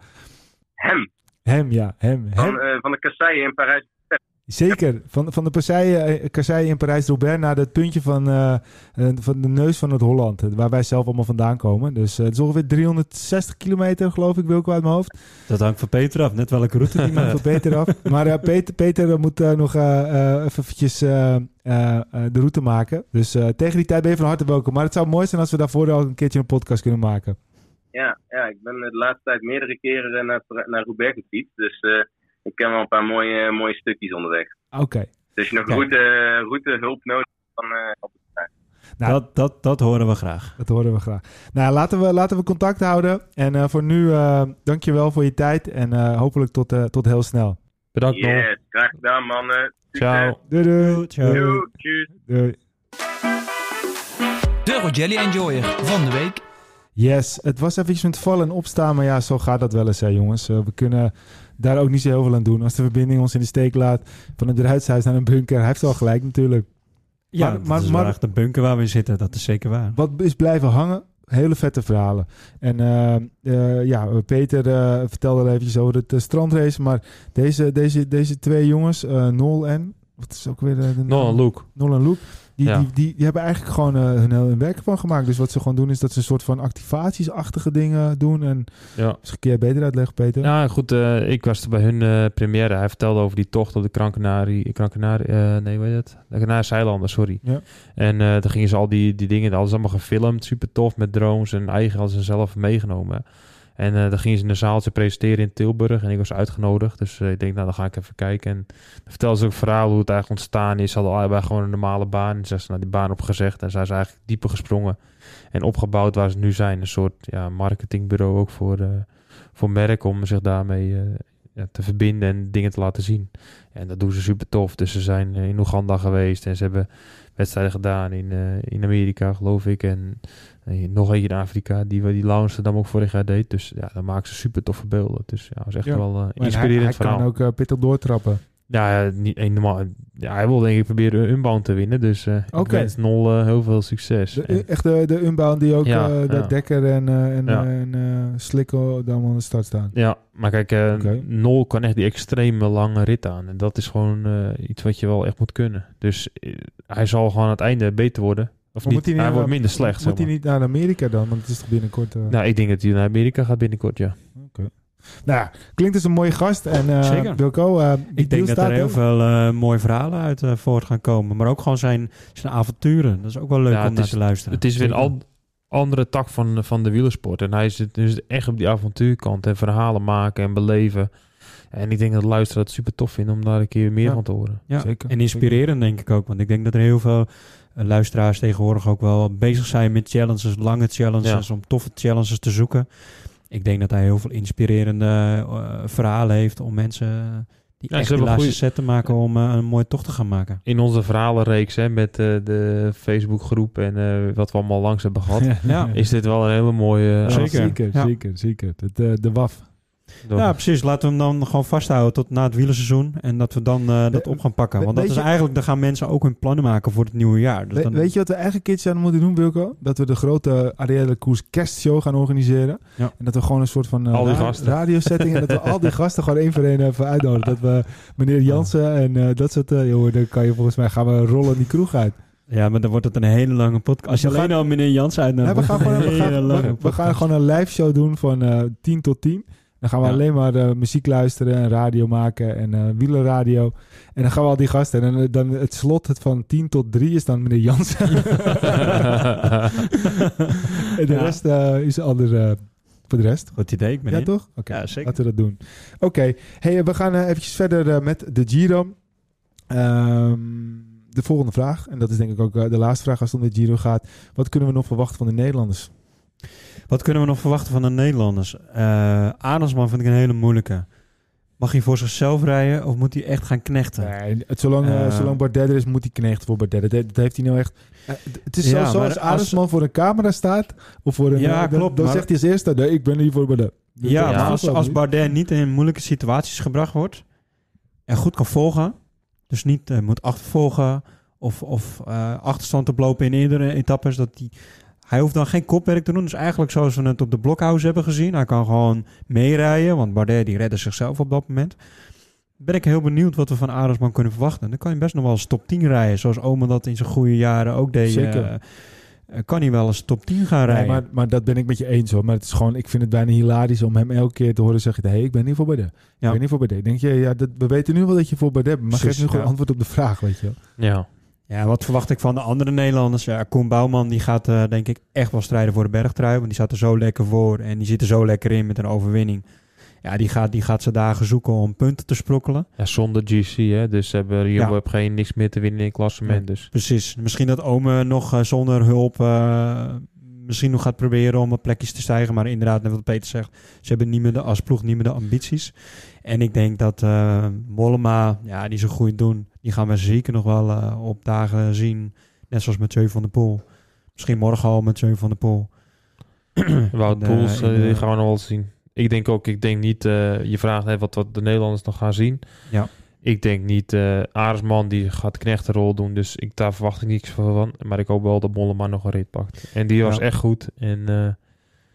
Hem, hem, ja, hem. hem. van, van de kasseien in Parijs. Zeker. Van, van de kasseien, eh, kasseien in Parijs-Roubaix naar het puntje van, eh, eh, van de neus van het Holland. Waar wij zelf allemaal vandaan komen. Dus eh, het is ongeveer 360 kilometer, geloof ik, wil ik uit mijn hoofd. Dat hangt van Peter af, net welke route die maakt. voor Peter af. Maar Peter, Peter moet nog even eventjes eh, eh, eh, de route maken. Dus eh, tegen die tijd ben je van harte welkom. Maar het zou mooi zijn als we daarvoor ook een keertje een podcast kunnen maken. Ja, ja, ik ben de laatste tijd meerdere keren naar, naar Roubaix gefietst. Dus eh, ik ken wel een paar mooie, mooie stukjes onderweg. Oké. Dus als je nog Kijk. route, route hulp nodig hebt, dan eh, help ik. Nou, Dat, dat, dat horen we graag. Dat horen we graag. Nou, laten we, laten we contact houden. En eh, voor nu, eh dank je wel voor je tijd. En eh, hopelijk tot, eh, tot heel snel. Bedankt nog. Yes, graag gedaan mannen. Ciao. Doei doei. Ciao. Doei. De Rogelli Enjoyer van de week. Yes, het was eventjes met vallen en opstaan. Maar ja, zo gaat dat wel eens, hè, jongens. We kunnen daar ook niet zo heel veel aan doen. Als de verbinding ons in de steek laat van het Druitshuis naar een bunker. Hij heeft wel gelijk natuurlijk. Ja, Maar- maar, maar- echt de bunker waar we zitten. Dat is zeker waar. Wat is blijven hangen? Hele vette verhalen. En eh, eh, ja, Peter eh, vertelde al eventjes over het strandrace. Maar deze, deze, deze twee jongens, Nol en... Wat is ook weer de, de Nog een look. Nol en Luke. Die, Ja. die, die, die hebben eigenlijk gewoon eh, hun, hun werk van gemaakt. Dus wat ze gewoon doen is dat ze een soort van activatiesachtige dingen doen. En Ja. misschien kun jij beter uitleggen, Peter. Ja, goed. eh, ik was er bij hun eh, première. Hij vertelde over die tocht op de. Krankenarie eh, nee, hoe heet het? De Canarische eilanden, sorry. Ja. En eh dan gingen ze al die, die dingen... Dat hadden ze allemaal gefilmd. Super tof met drones. En eigen hadden ze zelf meegenomen. En eh, dan gingen ze een zaaltje presenteren in Tilburg. En ik was uitgenodigd. Dus eh, ik denk, nou, dan ga ik even kijken. En dan vertelden ze ook verhaal hoe het eigenlijk ontstaan is. Ze hadden allebei gewoon een normale baan. En ze zijn naar die baan opgezegd. En zijn ze eigenlijk dieper gesprongen. En opgebouwd waar ze nu zijn. Een soort ja, marketingbureau ook voor, eh, voor merken. Om zich daarmee te verbinden en dingen te laten zien. En dat doen ze super tof. Dus ze zijn in Oeganda geweest. En ze hebben wedstrijden gedaan in, in Amerika, geloof ik. En eh, nog eentje in Afrika. Die, die Lau Amsterdam ook vorig jaar deed. Dus ja, dan maken ze super toffe beelden. Dus ja, dat is echt Ja. wel eh Maar hij, inspirerend hij verhaal. kan ook eh, pittig doortrappen. Ja, niet helemaal. Ja, hij wil denk ik proberen Unbound te winnen. Dus eh ik Oké. wens Nol eh, heel veel succes. De, En- echt de, de Unbound die ook Ja, eh, ja. Dekker en, eh, en, Ja. eh, en eh, Slikko dan aan de start staan. ja, maar kijk, eh, Oké. Nol kan echt die extreme lange rit aan. En dat is gewoon eh, iets wat je wel echt moet kunnen. Dus eh, hij zal gewoon aan het einde beter worden. Of niet, moet hij, naar- wordt minder slecht. zeg Moet hij niet naar Amerika dan? Want het is toch binnenkort... eh, Nou, ik denk dat hij naar Amerika gaat binnenkort, ja. Nou ja, klinkt als een mooie gast. En eh Zeker. Wilco, eh, die Ik denk dat er heel veel eh, mooie verhalen uit eh, voort gaan komen. Maar ook gewoon zijn, zijn avonturen. Dat is ook wel leuk Ja, om naar is- te luisteren. Het is weer een an- andere tak van, van de wielersport. En hij zit dus echt op die avontuurkant en verhalen maken en beleven. En ik denk dat luisteren dat super tof vinden om daar een keer meer Ja. van te horen. Ja, Zeker, en inspirerend denk ik ook. Want ik denk dat er heel veel luisteraars tegenwoordig ook wel bezig zijn met challenges, lange challenges, om toffe challenges te zoeken. Ik denk dat hij heel veel inspirerende eh, verhalen heeft om mensen eh, die Ja, echt ze de hebben laatste goeie- set te maken om eh, een mooie tocht te gaan maken. In onze verhalenreeks hè, met eh, de Facebookgroep en eh, wat we allemaal langs hebben gehad, Ja. is dit wel een hele mooie... Zeker. zeker, Ja. zeker, zeker. Het, eh, de WAF. Ja, precies. Laten we hem dan gewoon vasthouden tot na het wielerseizoen. En dat we dan eh, dat op gaan pakken. Want dat is eigenlijk, dan gaan mensen ook hun plannen maken voor het nieuwe jaar. Dus We- dan, weet je wat we eigenlijk een keertje aan moeten doen, Wilco? Dat we de grote Arielle Koers kerstshow gaan organiseren. Ja. En dat we gewoon een soort van eh, Al die ra- gasten. radiosetting... en dat we al die gasten gewoon één voor één even uitnodigen. Dat we meneer Jansen en eh, dat soort... eh joh, dan kan je volgens mij gaan we rollen die kroeg uit. Ja, maar dan wordt het een hele lange podcast. Als je We alleen gaan- al meneer Jans Nee, uitnodigt. we, gaan gewoon, we, gaan, we, gaan gewoon een live show doen van eh 10 tot 10. Dan gaan we Ja. alleen maar eh, muziek luisteren en radio maken en eh wielerradio. En dan gaan we al die gasten. En dan, dan het slot het van 10 tot 3 is dan meneer Jansen. en de Ja. rest eh, is ander eh, voor de rest. Goed idee, ik ben Ja, toch? Oké, Ja, zeker. laten we dat doen. Oké, hey, we gaan eh, eventjes verder eh, met de Giro. Ehm, de volgende vraag, en dat is denk ik ook eh, de laatste vraag als het om de Giro gaat. Wat kunnen we nog verwachten van de Nederlanders? Wat kunnen we nog verwachten van de Nederlanders? Eh Arendsman vind ik een hele moeilijke. Mag hij voor zichzelf rijden of moet hij echt gaan knechten? Nee, het, zolang, Eh, zolang Bardet er is, moet hij knechten voor Bardet. Dat, dat heeft hij nou echt... het is Ja, zo, als- Arendsman voor een camera staat, of voor een... Ja, dan- klopt, Dan, maar- zegt hij als eerste, nee, ik ben hier voor Bardet. Dat- Ja, maar als, als niet. Bardet niet in moeilijke situaties gebracht wordt en goed kan volgen, dus niet moet achtervolgen of, of achterstand oplopen in eerdere etappes, dat die, hij hoeft dan geen kopwerk te doen. Dus eigenlijk zoals we het op de Blockhouse hebben gezien, hij kan gewoon meerijden, want Bardet die redde zichzelf op dat moment. Ben ik heel benieuwd wat we van Arendsman kunnen verwachten. Dan kan hij best nog wel eens top 10 rijden, zoals Omen dat in zijn goede jaren ook deed. Zeker. eh, eh, kan hij wel eens top 10 gaan Nee, rijden. maar, maar dat ben ik met je eens hoor. Maar het is gewoon, ik vind het bijna hilarisch om hem elke keer te horen zeggen: hey, ik ben niet voor Bardet. Ik Ja. ben niet voor Bardet. Denk je, ja, dat, we weten nu wel dat je voor Bardet bent, maar Precies, geef nu gewoon ja. antwoord op de vraag, weet je wel. ja. Ja, wat verwacht ik van de andere Nederlanders? Ja, Koen Bouwman die gaat eh, denk ik echt wel strijden voor de bergtrui. Want die zat er zo lekker voor en die zit er zo lekker in met een overwinning. Ja, die gaat, die gaat ze dagen zoeken om punten te sprokkelen. ja, zonder GC, hè. Dus ze hebben hier Ja. heb geen niks meer te winnen in het klassement. Dus Precies. Misschien dat Ome nog eh, zonder hulp eh, misschien nog gaat proberen om wat plekjes te stijgen. Maar inderdaad, net wat Peter zegt, ze hebben niet meer de, als ploeg niet meer de ambities. En ik denk dat eh, Mollema, ja, die zo goed doen, die gaan we zeker nog wel eh, op dagen zien. Net zoals met Jeu van der Poel. Misschien morgen al met Jeu van der Poel. Wout de- Poels, eh, de- die gaan we nog wel zien. Ik denk ook, ik denk niet, eh, je vraagt net wat, wat de Nederlanders nog gaan zien. Ja. Ik denk niet, eh Aresman die gaat knechtenrol doen, dus ik, daar verwacht ik niks van. Maar ik hoop wel dat Mollema nog een rit pakt. En die was Ja. echt goed. En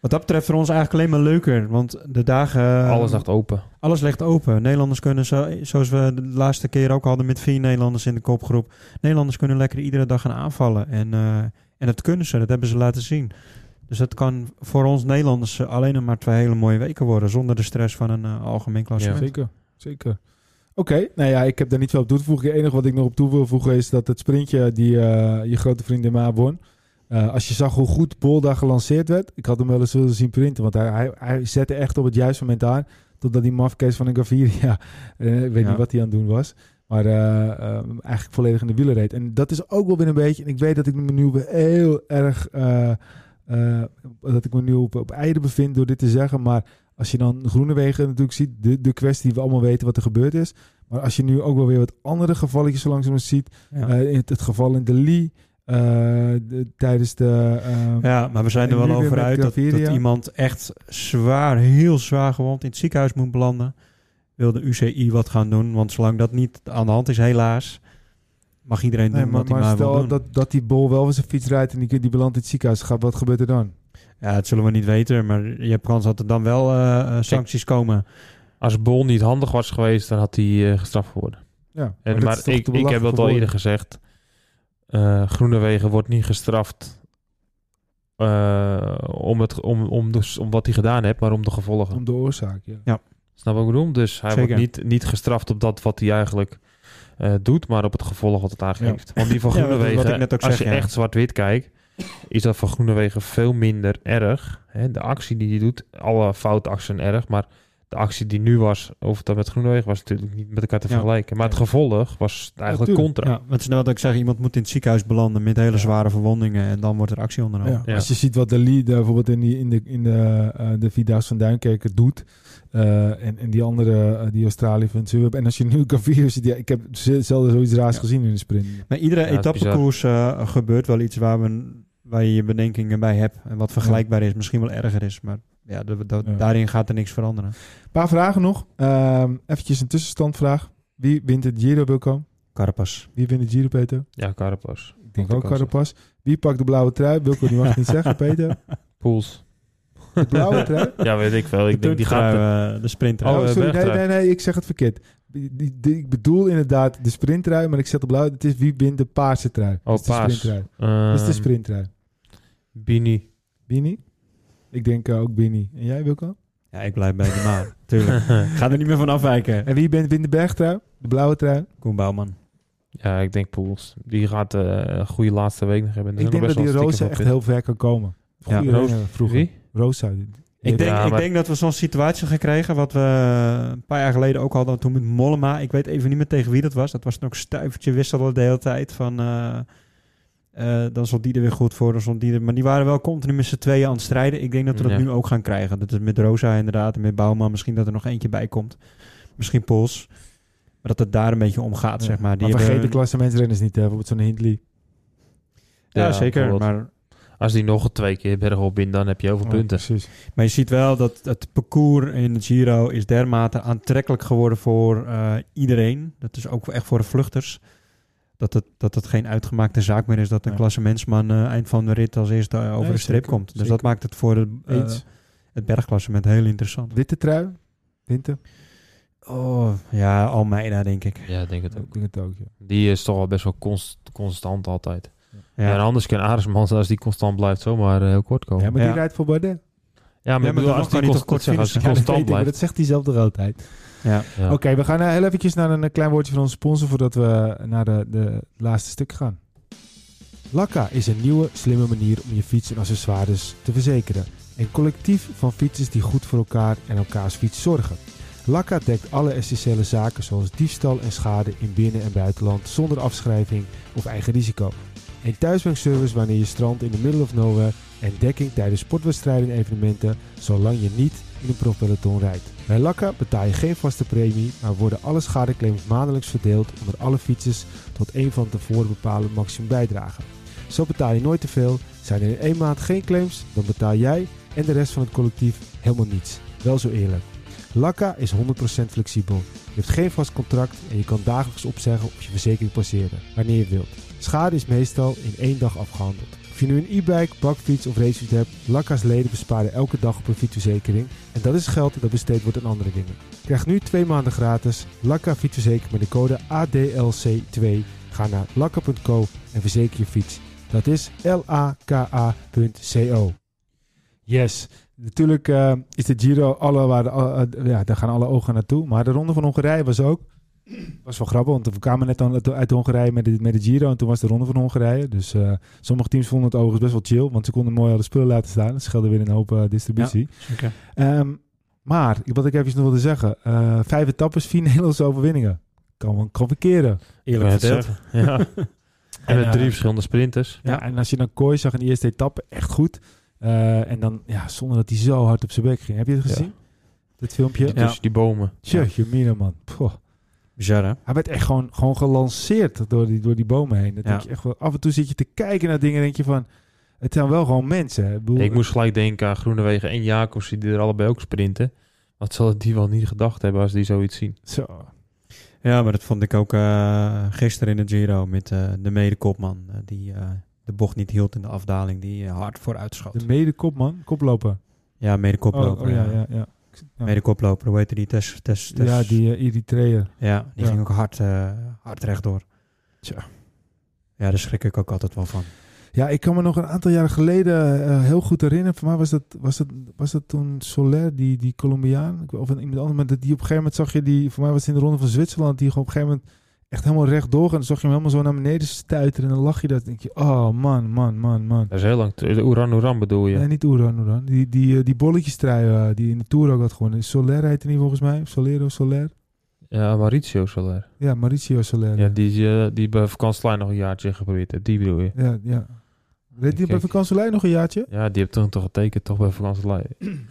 Wat dat betreft voor ons eigenlijk alleen maar leuker. Want de dagen... alles ligt open. Alles ligt open. Nederlanders kunnen, zo, zoals we de laatste keer ook hadden met vier Nederlanders in de kopgroep. Nederlanders kunnen lekker iedere dag gaan aanvallen. En, eh, en dat kunnen ze, dat hebben ze laten zien. Dus het kan voor ons Nederlanders eh, alleen maar twee hele mooie weken worden. Zonder de stress van een eh, algemeen klassement. Zeker, zeker. Oké, nou ja, ik heb daar niet veel op toe te voegen. Het enige wat ik nog op toe wil voegen is dat het sprintje die eh, je grote vriend Dema won. Eh, als je zag hoe goed Bol daar gelanceerd werd. Ik had hem wel eens willen zien printen. Want hij, hij, hij zette echt op het juiste moment aan. Totdat die mafkees van een Gaviria, eh, ik weet Ja. niet wat hij aan het doen was. Maar eh, eigenlijk volledig in de wielen reed. En dat is ook wel weer een beetje... En ik weet dat ik me nu heel erg... dat ik me nu op, op eieren bevind door dit te zeggen. Maar als je dan Groenewegen natuurlijk ziet... De, de kwestie die we allemaal weten wat er gebeurd is. Maar als je nu ook wel weer wat andere gevalletjes zo langzaam ziet. Ja. in het, het geval in de Lee... eh, de- tijdens de... eh, Ja, maar we zijn er En wel over uit dat, dat iemand echt zwaar, heel zwaar gewond in het ziekenhuis moet belanden. wil de UCI wat gaan doen. Want zolang dat niet aan de hand is, helaas, mag iedereen Nee, doen maar, wat hij maar maar wil stel doen. dat, dat die bol wel eens een fiets rijdt en die, die belandt in het ziekenhuis gaat, wat gebeurt er dan? Ja, dat zullen we niet weten, maar je hebt kans dat er dan wel eh, sancties komen. Als Bol niet handig was geweest, dan had hij eh, gestraft geworden. Ja, En, maar is toch ik, ik heb dat al eerder gezegd. Eh Groenewegen wordt niet gestraft eh, om, het, om, om, dus, om wat hij gedaan heeft, maar om de gevolgen. Om de oorzaak, ja. Snap wat ik bedoel? Dus hij Zeker. wordt niet, niet gestraft op dat wat hij eigenlijk eh, doet, maar op het gevolg wat het aangeeft. Want die van Ja, Groenewegen, ik net ook als zeg, je ja. echt zwart-wit kijkt, is dat van Groenewegen veel minder erg. Hè? De actie die hij doet, alle foutacties zijn erg, maar de actie die nu was, of dat met Groenewegen, was natuurlijk niet met elkaar te Ja. vergelijken. Maar het gevolg was eigenlijk contra. Ja, het is net wat ik zeg, iemand moet in het ziekenhuis belanden met hele Ja. zware verwondingen en dan wordt er actie ondernomen. Ja, Ja. Als je ziet wat de lead eh, bijvoorbeeld in, die, in de, in de, eh de Vierdaagse van Duinkerker doet. eh, en, en die andere, die Australië van Zurb. En als je nu Gaviria ziet, ja, ik heb zelden zoiets raars Ja. gezien in de sprint. Maar iedere etappekoers gebeurt wel iets waar, we, waar je je bedenkingen bij hebt. En wat vergelijkbaar is, misschien wel erger is. Maar ja, de- de- Ja. daarin gaat er niks veranderen. Een paar vragen nog. Ehm eventjes een tussenstandvraag. Wie wint het Giro, Wilco? Carapas. Wie wint het Giro, Peter? Ja, Carapaz. Ik denk ook Carapaz. Wie pakt de blauwe trui? Wilco, die mag het niet zeggen, Peter. Pools. De blauwe trui? Ja, weet ik wel. Ik denk die gaat... eh, de sprinter. Oh, sorry, nee, nee, nee, ik zeg het verkeerd. Die, die- die- ik bedoel inderdaad de sprinttrui, maar ik zet de blauwe. Het is wie wint de paarse trui. Oh, Dat is de paars. Ehm, Dat is de sprinttrui. Bini. Bini? Ik denk eh, ook Bini. En jij, Wilco? Ja, ik blijf bij de maan. Tuurlijk. Ga er niet meer van afwijken. En wie bent, wint de bergtrui? De blauwe trui? Koen Bouwman. Ja, ik denk Pools. Die gaat eh, een goede laatste week nog hebben. Ik denk dat die Rosa echt heel ver kan komen. Ja, Roos- vroeger. Wie? Rosa. Ik, denk, Ja, ik maar- denk dat we zo'n situatie gaan krijgen wat we een paar jaar geleden ook hadden toen met Mollema. Ik weet even niet meer tegen wie dat was. Dat was ook stuivertje wisselen de hele tijd van... eh, eh, dan stond die er weer goed voor, dan stond die er... Maar die waren wel continu met z'n tweeën aan het strijden. Ik denk dat we dat Ja. nu ook gaan krijgen. Dat is met Rosa inderdaad en met Bouwman. Misschien dat er nog eentje bij komt. Misschien Pols. Maar dat het daar een beetje om gaat, zeg maar. Die maar vergeet hebben- de klassementsrenners niet, hè. bijvoorbeeld zo'n Hindley. Ja, Ja, zeker. Maar Als die nog twee keer bergop wint, dan heb je over Ja, punten. precies. Maar je ziet wel dat het parcours in het Giro is dermate aantrekkelijk geworden voor eh, iedereen. Dat is ook echt voor de vluchters. Dat het, dat het geen uitgemaakte zaak meer is dat een Ja. klassementsman eh, eind van de rit als eerste eh, over Nee, de streep zeker, komt. Dus zeker. dat maakt het voor de, eh, Eens. het bergklassement heel interessant. Witte trui? Winter? Oh, ja, Almeida denk ik. Ja, denk het ook. Ik denk het ook, ja. Die is toch wel best wel const- constant altijd. Ja, Ja. en anders kan Aresman, als die constant blijft, zomaar eh, heel kort komen. Ja, maar Ja. die rijdt voor Bardet. Ja, maar, maar ik bedoel, dan als die kort zeg, als? Ja, constant blijft. dat zegt hij zelf de altijd. Ja. Ja. Oké, we gaan eh, heel eventjes naar een eh, klein woordje van onze sponsor voordat we naar de, de laatste stuk gaan. Lakka is een nieuwe, slimme manier om je fiets en accessoires te verzekeren. Een collectief van fietsers die goed voor elkaar en elkaars fiets zorgen. Lakka dekt alle essentiële zaken zoals diefstal en schade in binnen- en buitenland zonder afschrijving of eigen risico. Een thuiswerkservice wanneer je strandt in de middle of nowhere en dekking tijdens sportwedstrijden en evenementen zolang je niet in een profpeloton rijdt. Bij Lakka betaal je geen vaste premie, maar worden alle schadeclaims maandelijks verdeeld onder alle fietsers tot een van tevoren bepaalde maximum bijdragen. Zo betaal je nooit te veel. Zijn er in één maand geen claims, dan betaal jij en de rest van het collectief helemaal niets. Wel zo eerlijk. Lakka is 100% flexibel. Je hebt geen vast contract en je kan dagelijks opzeggen of je verzekering passeren, wanneer je wilt. Schade is meestal in één dag afgehandeld. Of je nu een e-bike, bakfiets of racefiets hebt, Lakka's leden besparen elke dag op een fietsverzekering. En dat is geld dat besteed wordt aan andere dingen. Krijg nu twee maanden gratis Lakka fietsverzekering met de code ADLC2. Ga naar lakka.co en verzeker je fiets. Dat is L-A-K-A.co. Yes. Natuurlijk eh, is de Giro, alle, waar eh, ja, daar gaan alle ogen naartoe. Maar de Ronde van Hongarije was ook. Was wel grappig, want we kwamen net aan- uit Hongarije met de, met de Giro. En toen was de Ronde van Hongarije. Dus eh, sommige teams vonden het overigens best wel chill. Want ze konden mooi alle spullen laten staan. Dat scheelde weer een hoop eh, distributie. Zeker. Ehm, maar, wat ik even nog wilde zeggen. eh, vijf etappes, vier Nederlandse overwinningen. Kan, kan verkeren. Eerlijk zeggen? Ja. en met drie verschillende sprinters. Ja, en als je dan Kooi zag in de eerste etappe, echt goed. Eh, en dan, ja, zonder dat hij zo hard op zijn bek ging. Heb je het Ja. gezien? Dat filmpje? Die Tussen die bomen. Tje, Mina, man. Poh. Bizar, hè? Hij werd echt gewoon, gewoon gelanceerd door die, door die bomen heen. Dat Ja. denk je echt wel, af en toe zit je te kijken naar dingen en denk je van... Het zijn wel gewoon mensen. hè. Ik, bedoel, Ik moest gelijk denken aan Groenewegen en Jacobs, die er allebei ook sprinten. Wat zullen die wel niet gedacht hebben als die zoiets zien? Zo. Ja, maar dat vond ik ook eh, gisteren in de Giro met eh, de medekopman. eh, die eh, de bocht niet hield in de afdaling. Die hard vooruit schoot. De mede-kopman, koploper. Ja, medekoploper. Oh, oh, ja, ja. ja, Ja. Medekoploper, hoe heette die? Tess, Tess, Tess. Ja, die uh, Eritreër. Ja, die Ja. ging ook hard, eh, hard rechtdoor. Tja. Ja, daar schrik ik ook altijd wel van. Ja, ik kan me nog een aantal jaren geleden eh, heel goed herinneren. Voor mij was dat, was dat, was dat toen Soler, die, die Colombiaan. Of een, iemand anders. Maar dat die op een gegeven moment zag je die... Voor mij was het in de ronde van Zwitserland. Die gewoon op een gegeven moment echt helemaal rechtdoor. En dan zag je hem helemaal zo naar beneden stuiteren. En dan lach je dat. denk je, oh man, man, man, man. Dat is heel lang. De Oeran Oeran bedoel je? Nee, niet Oeran, Oeran. Die, die, eh, die bolletjestrui eh, die in de Tour ook had gewonnen. Soler heette die volgens mij. Solero, Soler. Ja, Mauricio Soler. Ja, Mauricio Soler. Ja, die, eh, die bij vakantielijn nog een jaartje geprobeerd heeft. Die bedoel je? Ja, ja. Reed die bij vakantielijn nog een jaartje? Ja, die heeft toen toch getekend toch bij vakantielijn.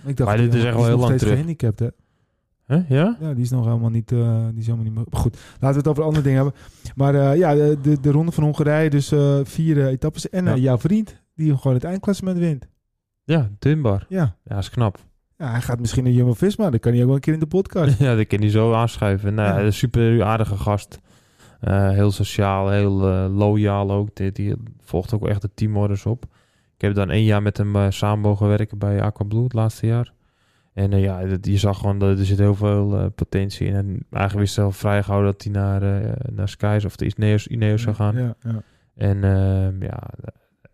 Ik dacht, Maar dit is echt wel heel lang steeds terug. gehandicapt, hè? Huh? Ja? Ja, die is nog helemaal niet, eh, die is helemaal niet meer. Goed, laten we het over andere dingen hebben. Maar eh, ja, de, de, de ronde van Hongarije, dus eh, vier etappes. En Ja. jouw vriend, die gewoon het eindklassement wint. Ja, Dunbar. Ja. Ja, is knap. ja, hij gaat misschien naar Jumbo-Visma. Dan kan hij ook wel een keer in de podcast. ja, dat kan hij zo aanschuiven. Nou, Ja. super aardige gast. Heel sociaal, heel loyaal ook. Die, die volgt ook echt de teamorders op. Ik heb dan één jaar met hem samen mogen werken bij Aquablue het laatste jaar. En eh, ja, dat, je zag gewoon dat er zit heel veel eh, potentie in. En eigenlijk wist hij al vrijgehouden dat hij naar, eh naar Skies of de Ineos, Ineos zou gaan. Ja, ja. En ehm, ja,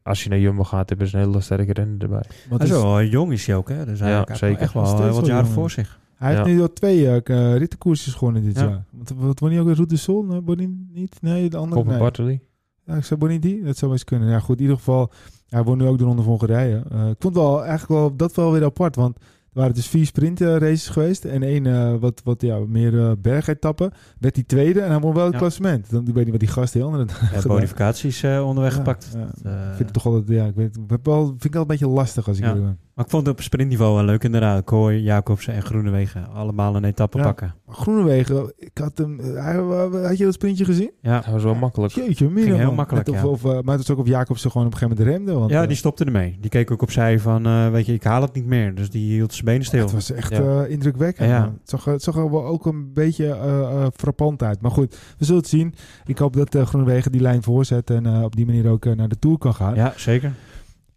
als je naar Jumbo gaat, hebben ze een hele sterke renner erbij. Hij is wel jong is hij ook, hè? Dus hij Ja, zeker. echt wel steeds wat wel jaren voor zich. hij heeft nu al twee eh, rittenkoersjes gewonnen dit Ja. jaar. Want, wat won hij ook weer? Route de Sol? Nee, won hij niet? Nee, de andere. Koppen Nee. Bartoli. Ja, ik zou die. Dat zou wel eens kunnen. Ja, goed. In ieder geval, hij won nu ook de ronde van Hongarije. Eh, ik vond wel eigenlijk wel dat wel weer apart, want waren dus vier sprintraces geweest en één eh, wat, wat ja, meer eh bergetappen. Werd hij tweede en hij won wel het Ja. klassement. Dan ik weet niet wat die gast die andere Ja, bonificaties eh, onderweg Ja, gepakt. Dat, eh, Ik vind het toch altijd, ja, ik weet, ik wel, vind ik wel een beetje lastig als ik Ja. ben. Maar ik vond het op sprintniveau wel leuk inderdaad. Kooi, Jacobsen en Groenewegen. Allemaal een etappe Ja. pakken. Maar Groenewegen, ik had hem, eh, had je dat sprintje gezien? Ja, Dat was wel makkelijk. Jeetje, Ging heel man. makkelijk, of, ja. of, eh, maar het is ook of Jacobsen gewoon op een gegeven moment remde. Want, ja eh, die stopte ermee. Die keek ook opzij van, eh, weet je, ik haal het niet meer. Dus die hield zijn benen stil. Het was echt Ja. eh, indrukwekkend. Ja. man. Het, zag, het zag er wel ook een beetje eh, eh, frappant uit. Maar goed, we zullen het zien. Ik hoop dat uh, Groenewegen die lijn voorzet en eh, op die manier ook naar de Tour kan gaan. Ja, zeker.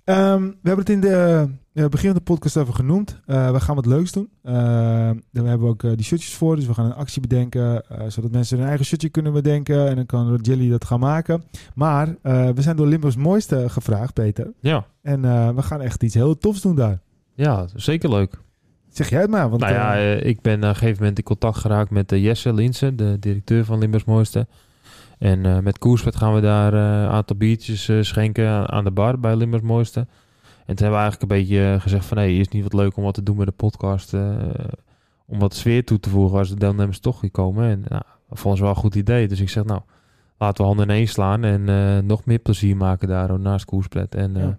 Ehm, we hebben het in de eh, begin van de podcast even genoemd. Eh, we gaan wat leuks doen. Eh, daar hebben we ook eh, die shirtjes voor. Dus we gaan een actie bedenken. zodat mensen hun eigen shirtje kunnen bedenken. En dan kan Jelly dat gaan maken. Maar we zijn door Limburgs Mooiste gevraagd, Peter. Ja, En we gaan echt iets heel tofs doen daar. ja zeker leuk. Zeg jij het maar. Want, nou ja, ik ben op een gegeven moment in contact geraakt met Jesse Linsen, de directeur van Limburgs Mooiste. En met Koerspet gaan we daar een aantal biertjes schenken aan, aan de bar bij Limburgs Mooiste. En toen hebben we eigenlijk een beetje eh, gezegd van... hé, is niet wat leuk om wat te doen met de podcast... eh, om wat sfeer toe te voegen als de deelnemers toch hier komen. En nou, dat ze wel een goed idee. Dus ik zeg, nou, laten we handen ineens slaan... en eh, nog meer plezier maken daar naast Koerspet. En.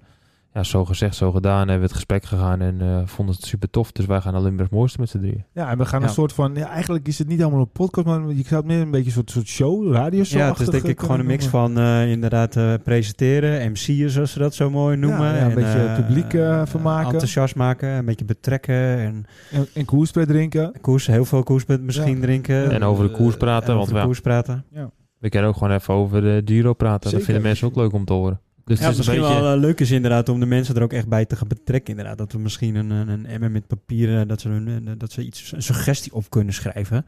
Ja, zo gezegd, zo gedaan. Hebben we het gesprek gegaan en eh, vonden het super tof. Dus wij gaan naar Limburgs Mooiste met z'n drieën. Ja, en we gaan Ja. een soort van... Ja, eigenlijk is het niet helemaal een podcast, maar je zou het meer een beetje een soort, soort show, radioshow Ja, het is denk ik gewoon een mix van eh, inderdaad eh, presenteren, MC'en zoals ze dat zo mooi noemen. Ja, ja, een en, beetje publiek, eh, vermaken. Enthousiast maken, een beetje betrekken en En, en koerspret drinken. koers, heel veel koers met misschien Ja. drinken. En over de koers praten, En want over de koers praten. We kunnen ook gewoon even over de Giro praten. Zeker. Dat vinden mensen ook leuk om te horen. Dus Ja, het is een misschien beetje... wel eh, leuk is inderdaad om de mensen er ook echt bij te gaan betrekken. Inderdaad, dat we misschien een, een, een emmer met papieren, dat ze, hun, eh, dat ze iets, een suggestie op kunnen schrijven.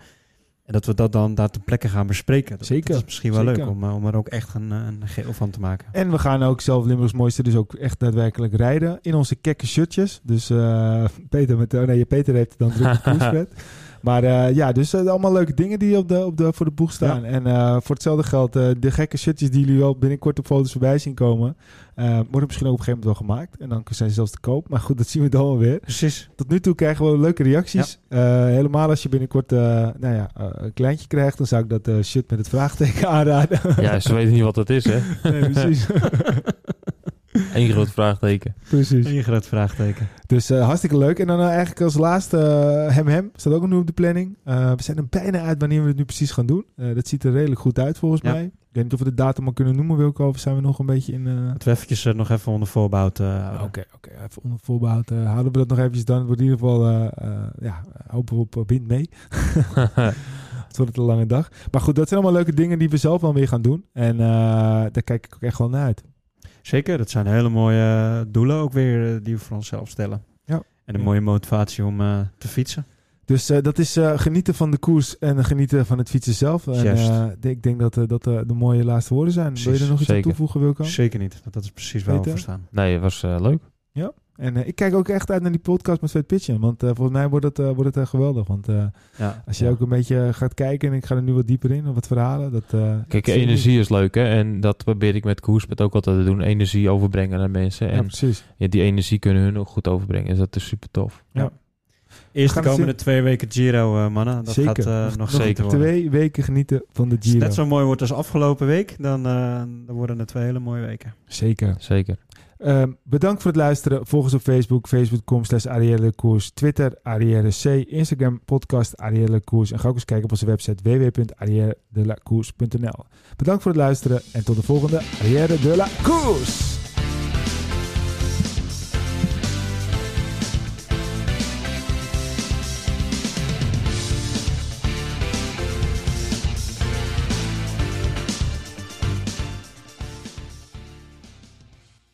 En dat we dat dan daar ter plekke gaan bespreken. Dat, Zeker, Dat is misschien wel zeker. leuk om, eh, om er ook echt een, een geheel van te maken. En we gaan ook zelf Limburgs Mooiste dus ook echt daadwerkelijk rijden. In onze kekke shirtjes. Dus eh, Peter, met, oh nee, Peter heeft dan druk de koerspret. Maar eh, ja, dus eh, allemaal leuke dingen die op de, op de, voor de boeg staan. En eh, voor hetzelfde geld, eh, de gekke shirtjes die jullie wel binnenkort op foto's voorbij zien komen, eh, worden misschien ook op een gegeven moment wel gemaakt. En dan zijn ze zelfs te koop. Maar goed, dat zien we dan wel weer. Precies. Tot nu toe krijgen we leuke reacties. Eh, helemaal als je binnenkort eh, nou ja, een kleintje krijgt, dan zou ik dat eh, shirt met het vraagteken aanraden. Ja, ze weten niet wat dat is, hè? nee, precies. Eén groot vraagteken. Precies. Een groot vraagteken. Dus eh, hartstikke leuk. En dan eh, eigenlijk als laatste eh, Hem Hem. Staat ook nog nu op de planning. Eh, we zijn er bijna uit wanneer we het nu precies gaan doen. Eh, dat ziet er redelijk goed uit volgens Ja. mij. Ik weet niet of we de datum al kunnen noemen, Wilco. Of zijn we nog een beetje in... eh, Dat we eventjes nog even onder voorbouw te Oké, houden. oké. Even onder voorbehoud. eh, houden we dat nog eventjes dan. Het wordt in ieder geval... eh, eh, ja, hopen we op wind mee. Het wordt een lange dag. Maar goed, dat zijn allemaal leuke dingen die we zelf wel weer gaan doen. En eh, daar kijk ik ook echt wel naar uit. Zeker, dat zijn hele mooie doelen ook weer eh, die we voor onszelf stellen. Ja. En een Ja. mooie motivatie om eh, te fietsen. Dus eh, dat is eh, genieten van de koers en genieten van het fietsen zelf. En eh, ik denk dat eh, dat de mooie laatste woorden zijn. Wil je er Precies, nog iets aan zeker. toevoegen, Wilco? Zeker niet. Dat, dat is precies waar we voor staan. Nee, het was eh, leuk. En eh, ik kijk ook echt uit naar die podcast met Svet Pitchen. Want eh, volgens mij wordt het, eh, wordt het geweldig. Want eh, Ja. als je Ja. ook een beetje gaat kijken en ik ga er nu wat dieper in, of wat verhalen. Dat, eh, Kijk, dat energie is leuk, hè. En dat probeer ik met Koerspet ook altijd te doen. Energie overbrengen naar mensen. Ja, En precies. ja, die energie kunnen hun ook goed overbrengen. Dus dat is super tof. Eerst de komende twee weken Giro, eh, mannen. Dat Zeker. gaat eh, Nog- nog zeker worden. Twee weken genieten van de Als het Giro. net zo mooi wordt als afgelopen week, dan, eh, dan worden het twee hele mooie weken. Zeker. Zeker. Ehm, bedankt voor het luisteren. Volg ons op Facebook, facebook.com slash Koers, Twitter Arielle C, Instagram podcast Arielle Koers en ga ook eens kijken op onze website www.arielledelakoers.nl. Bedankt voor het luisteren en tot de volgende Arielle de la Koers!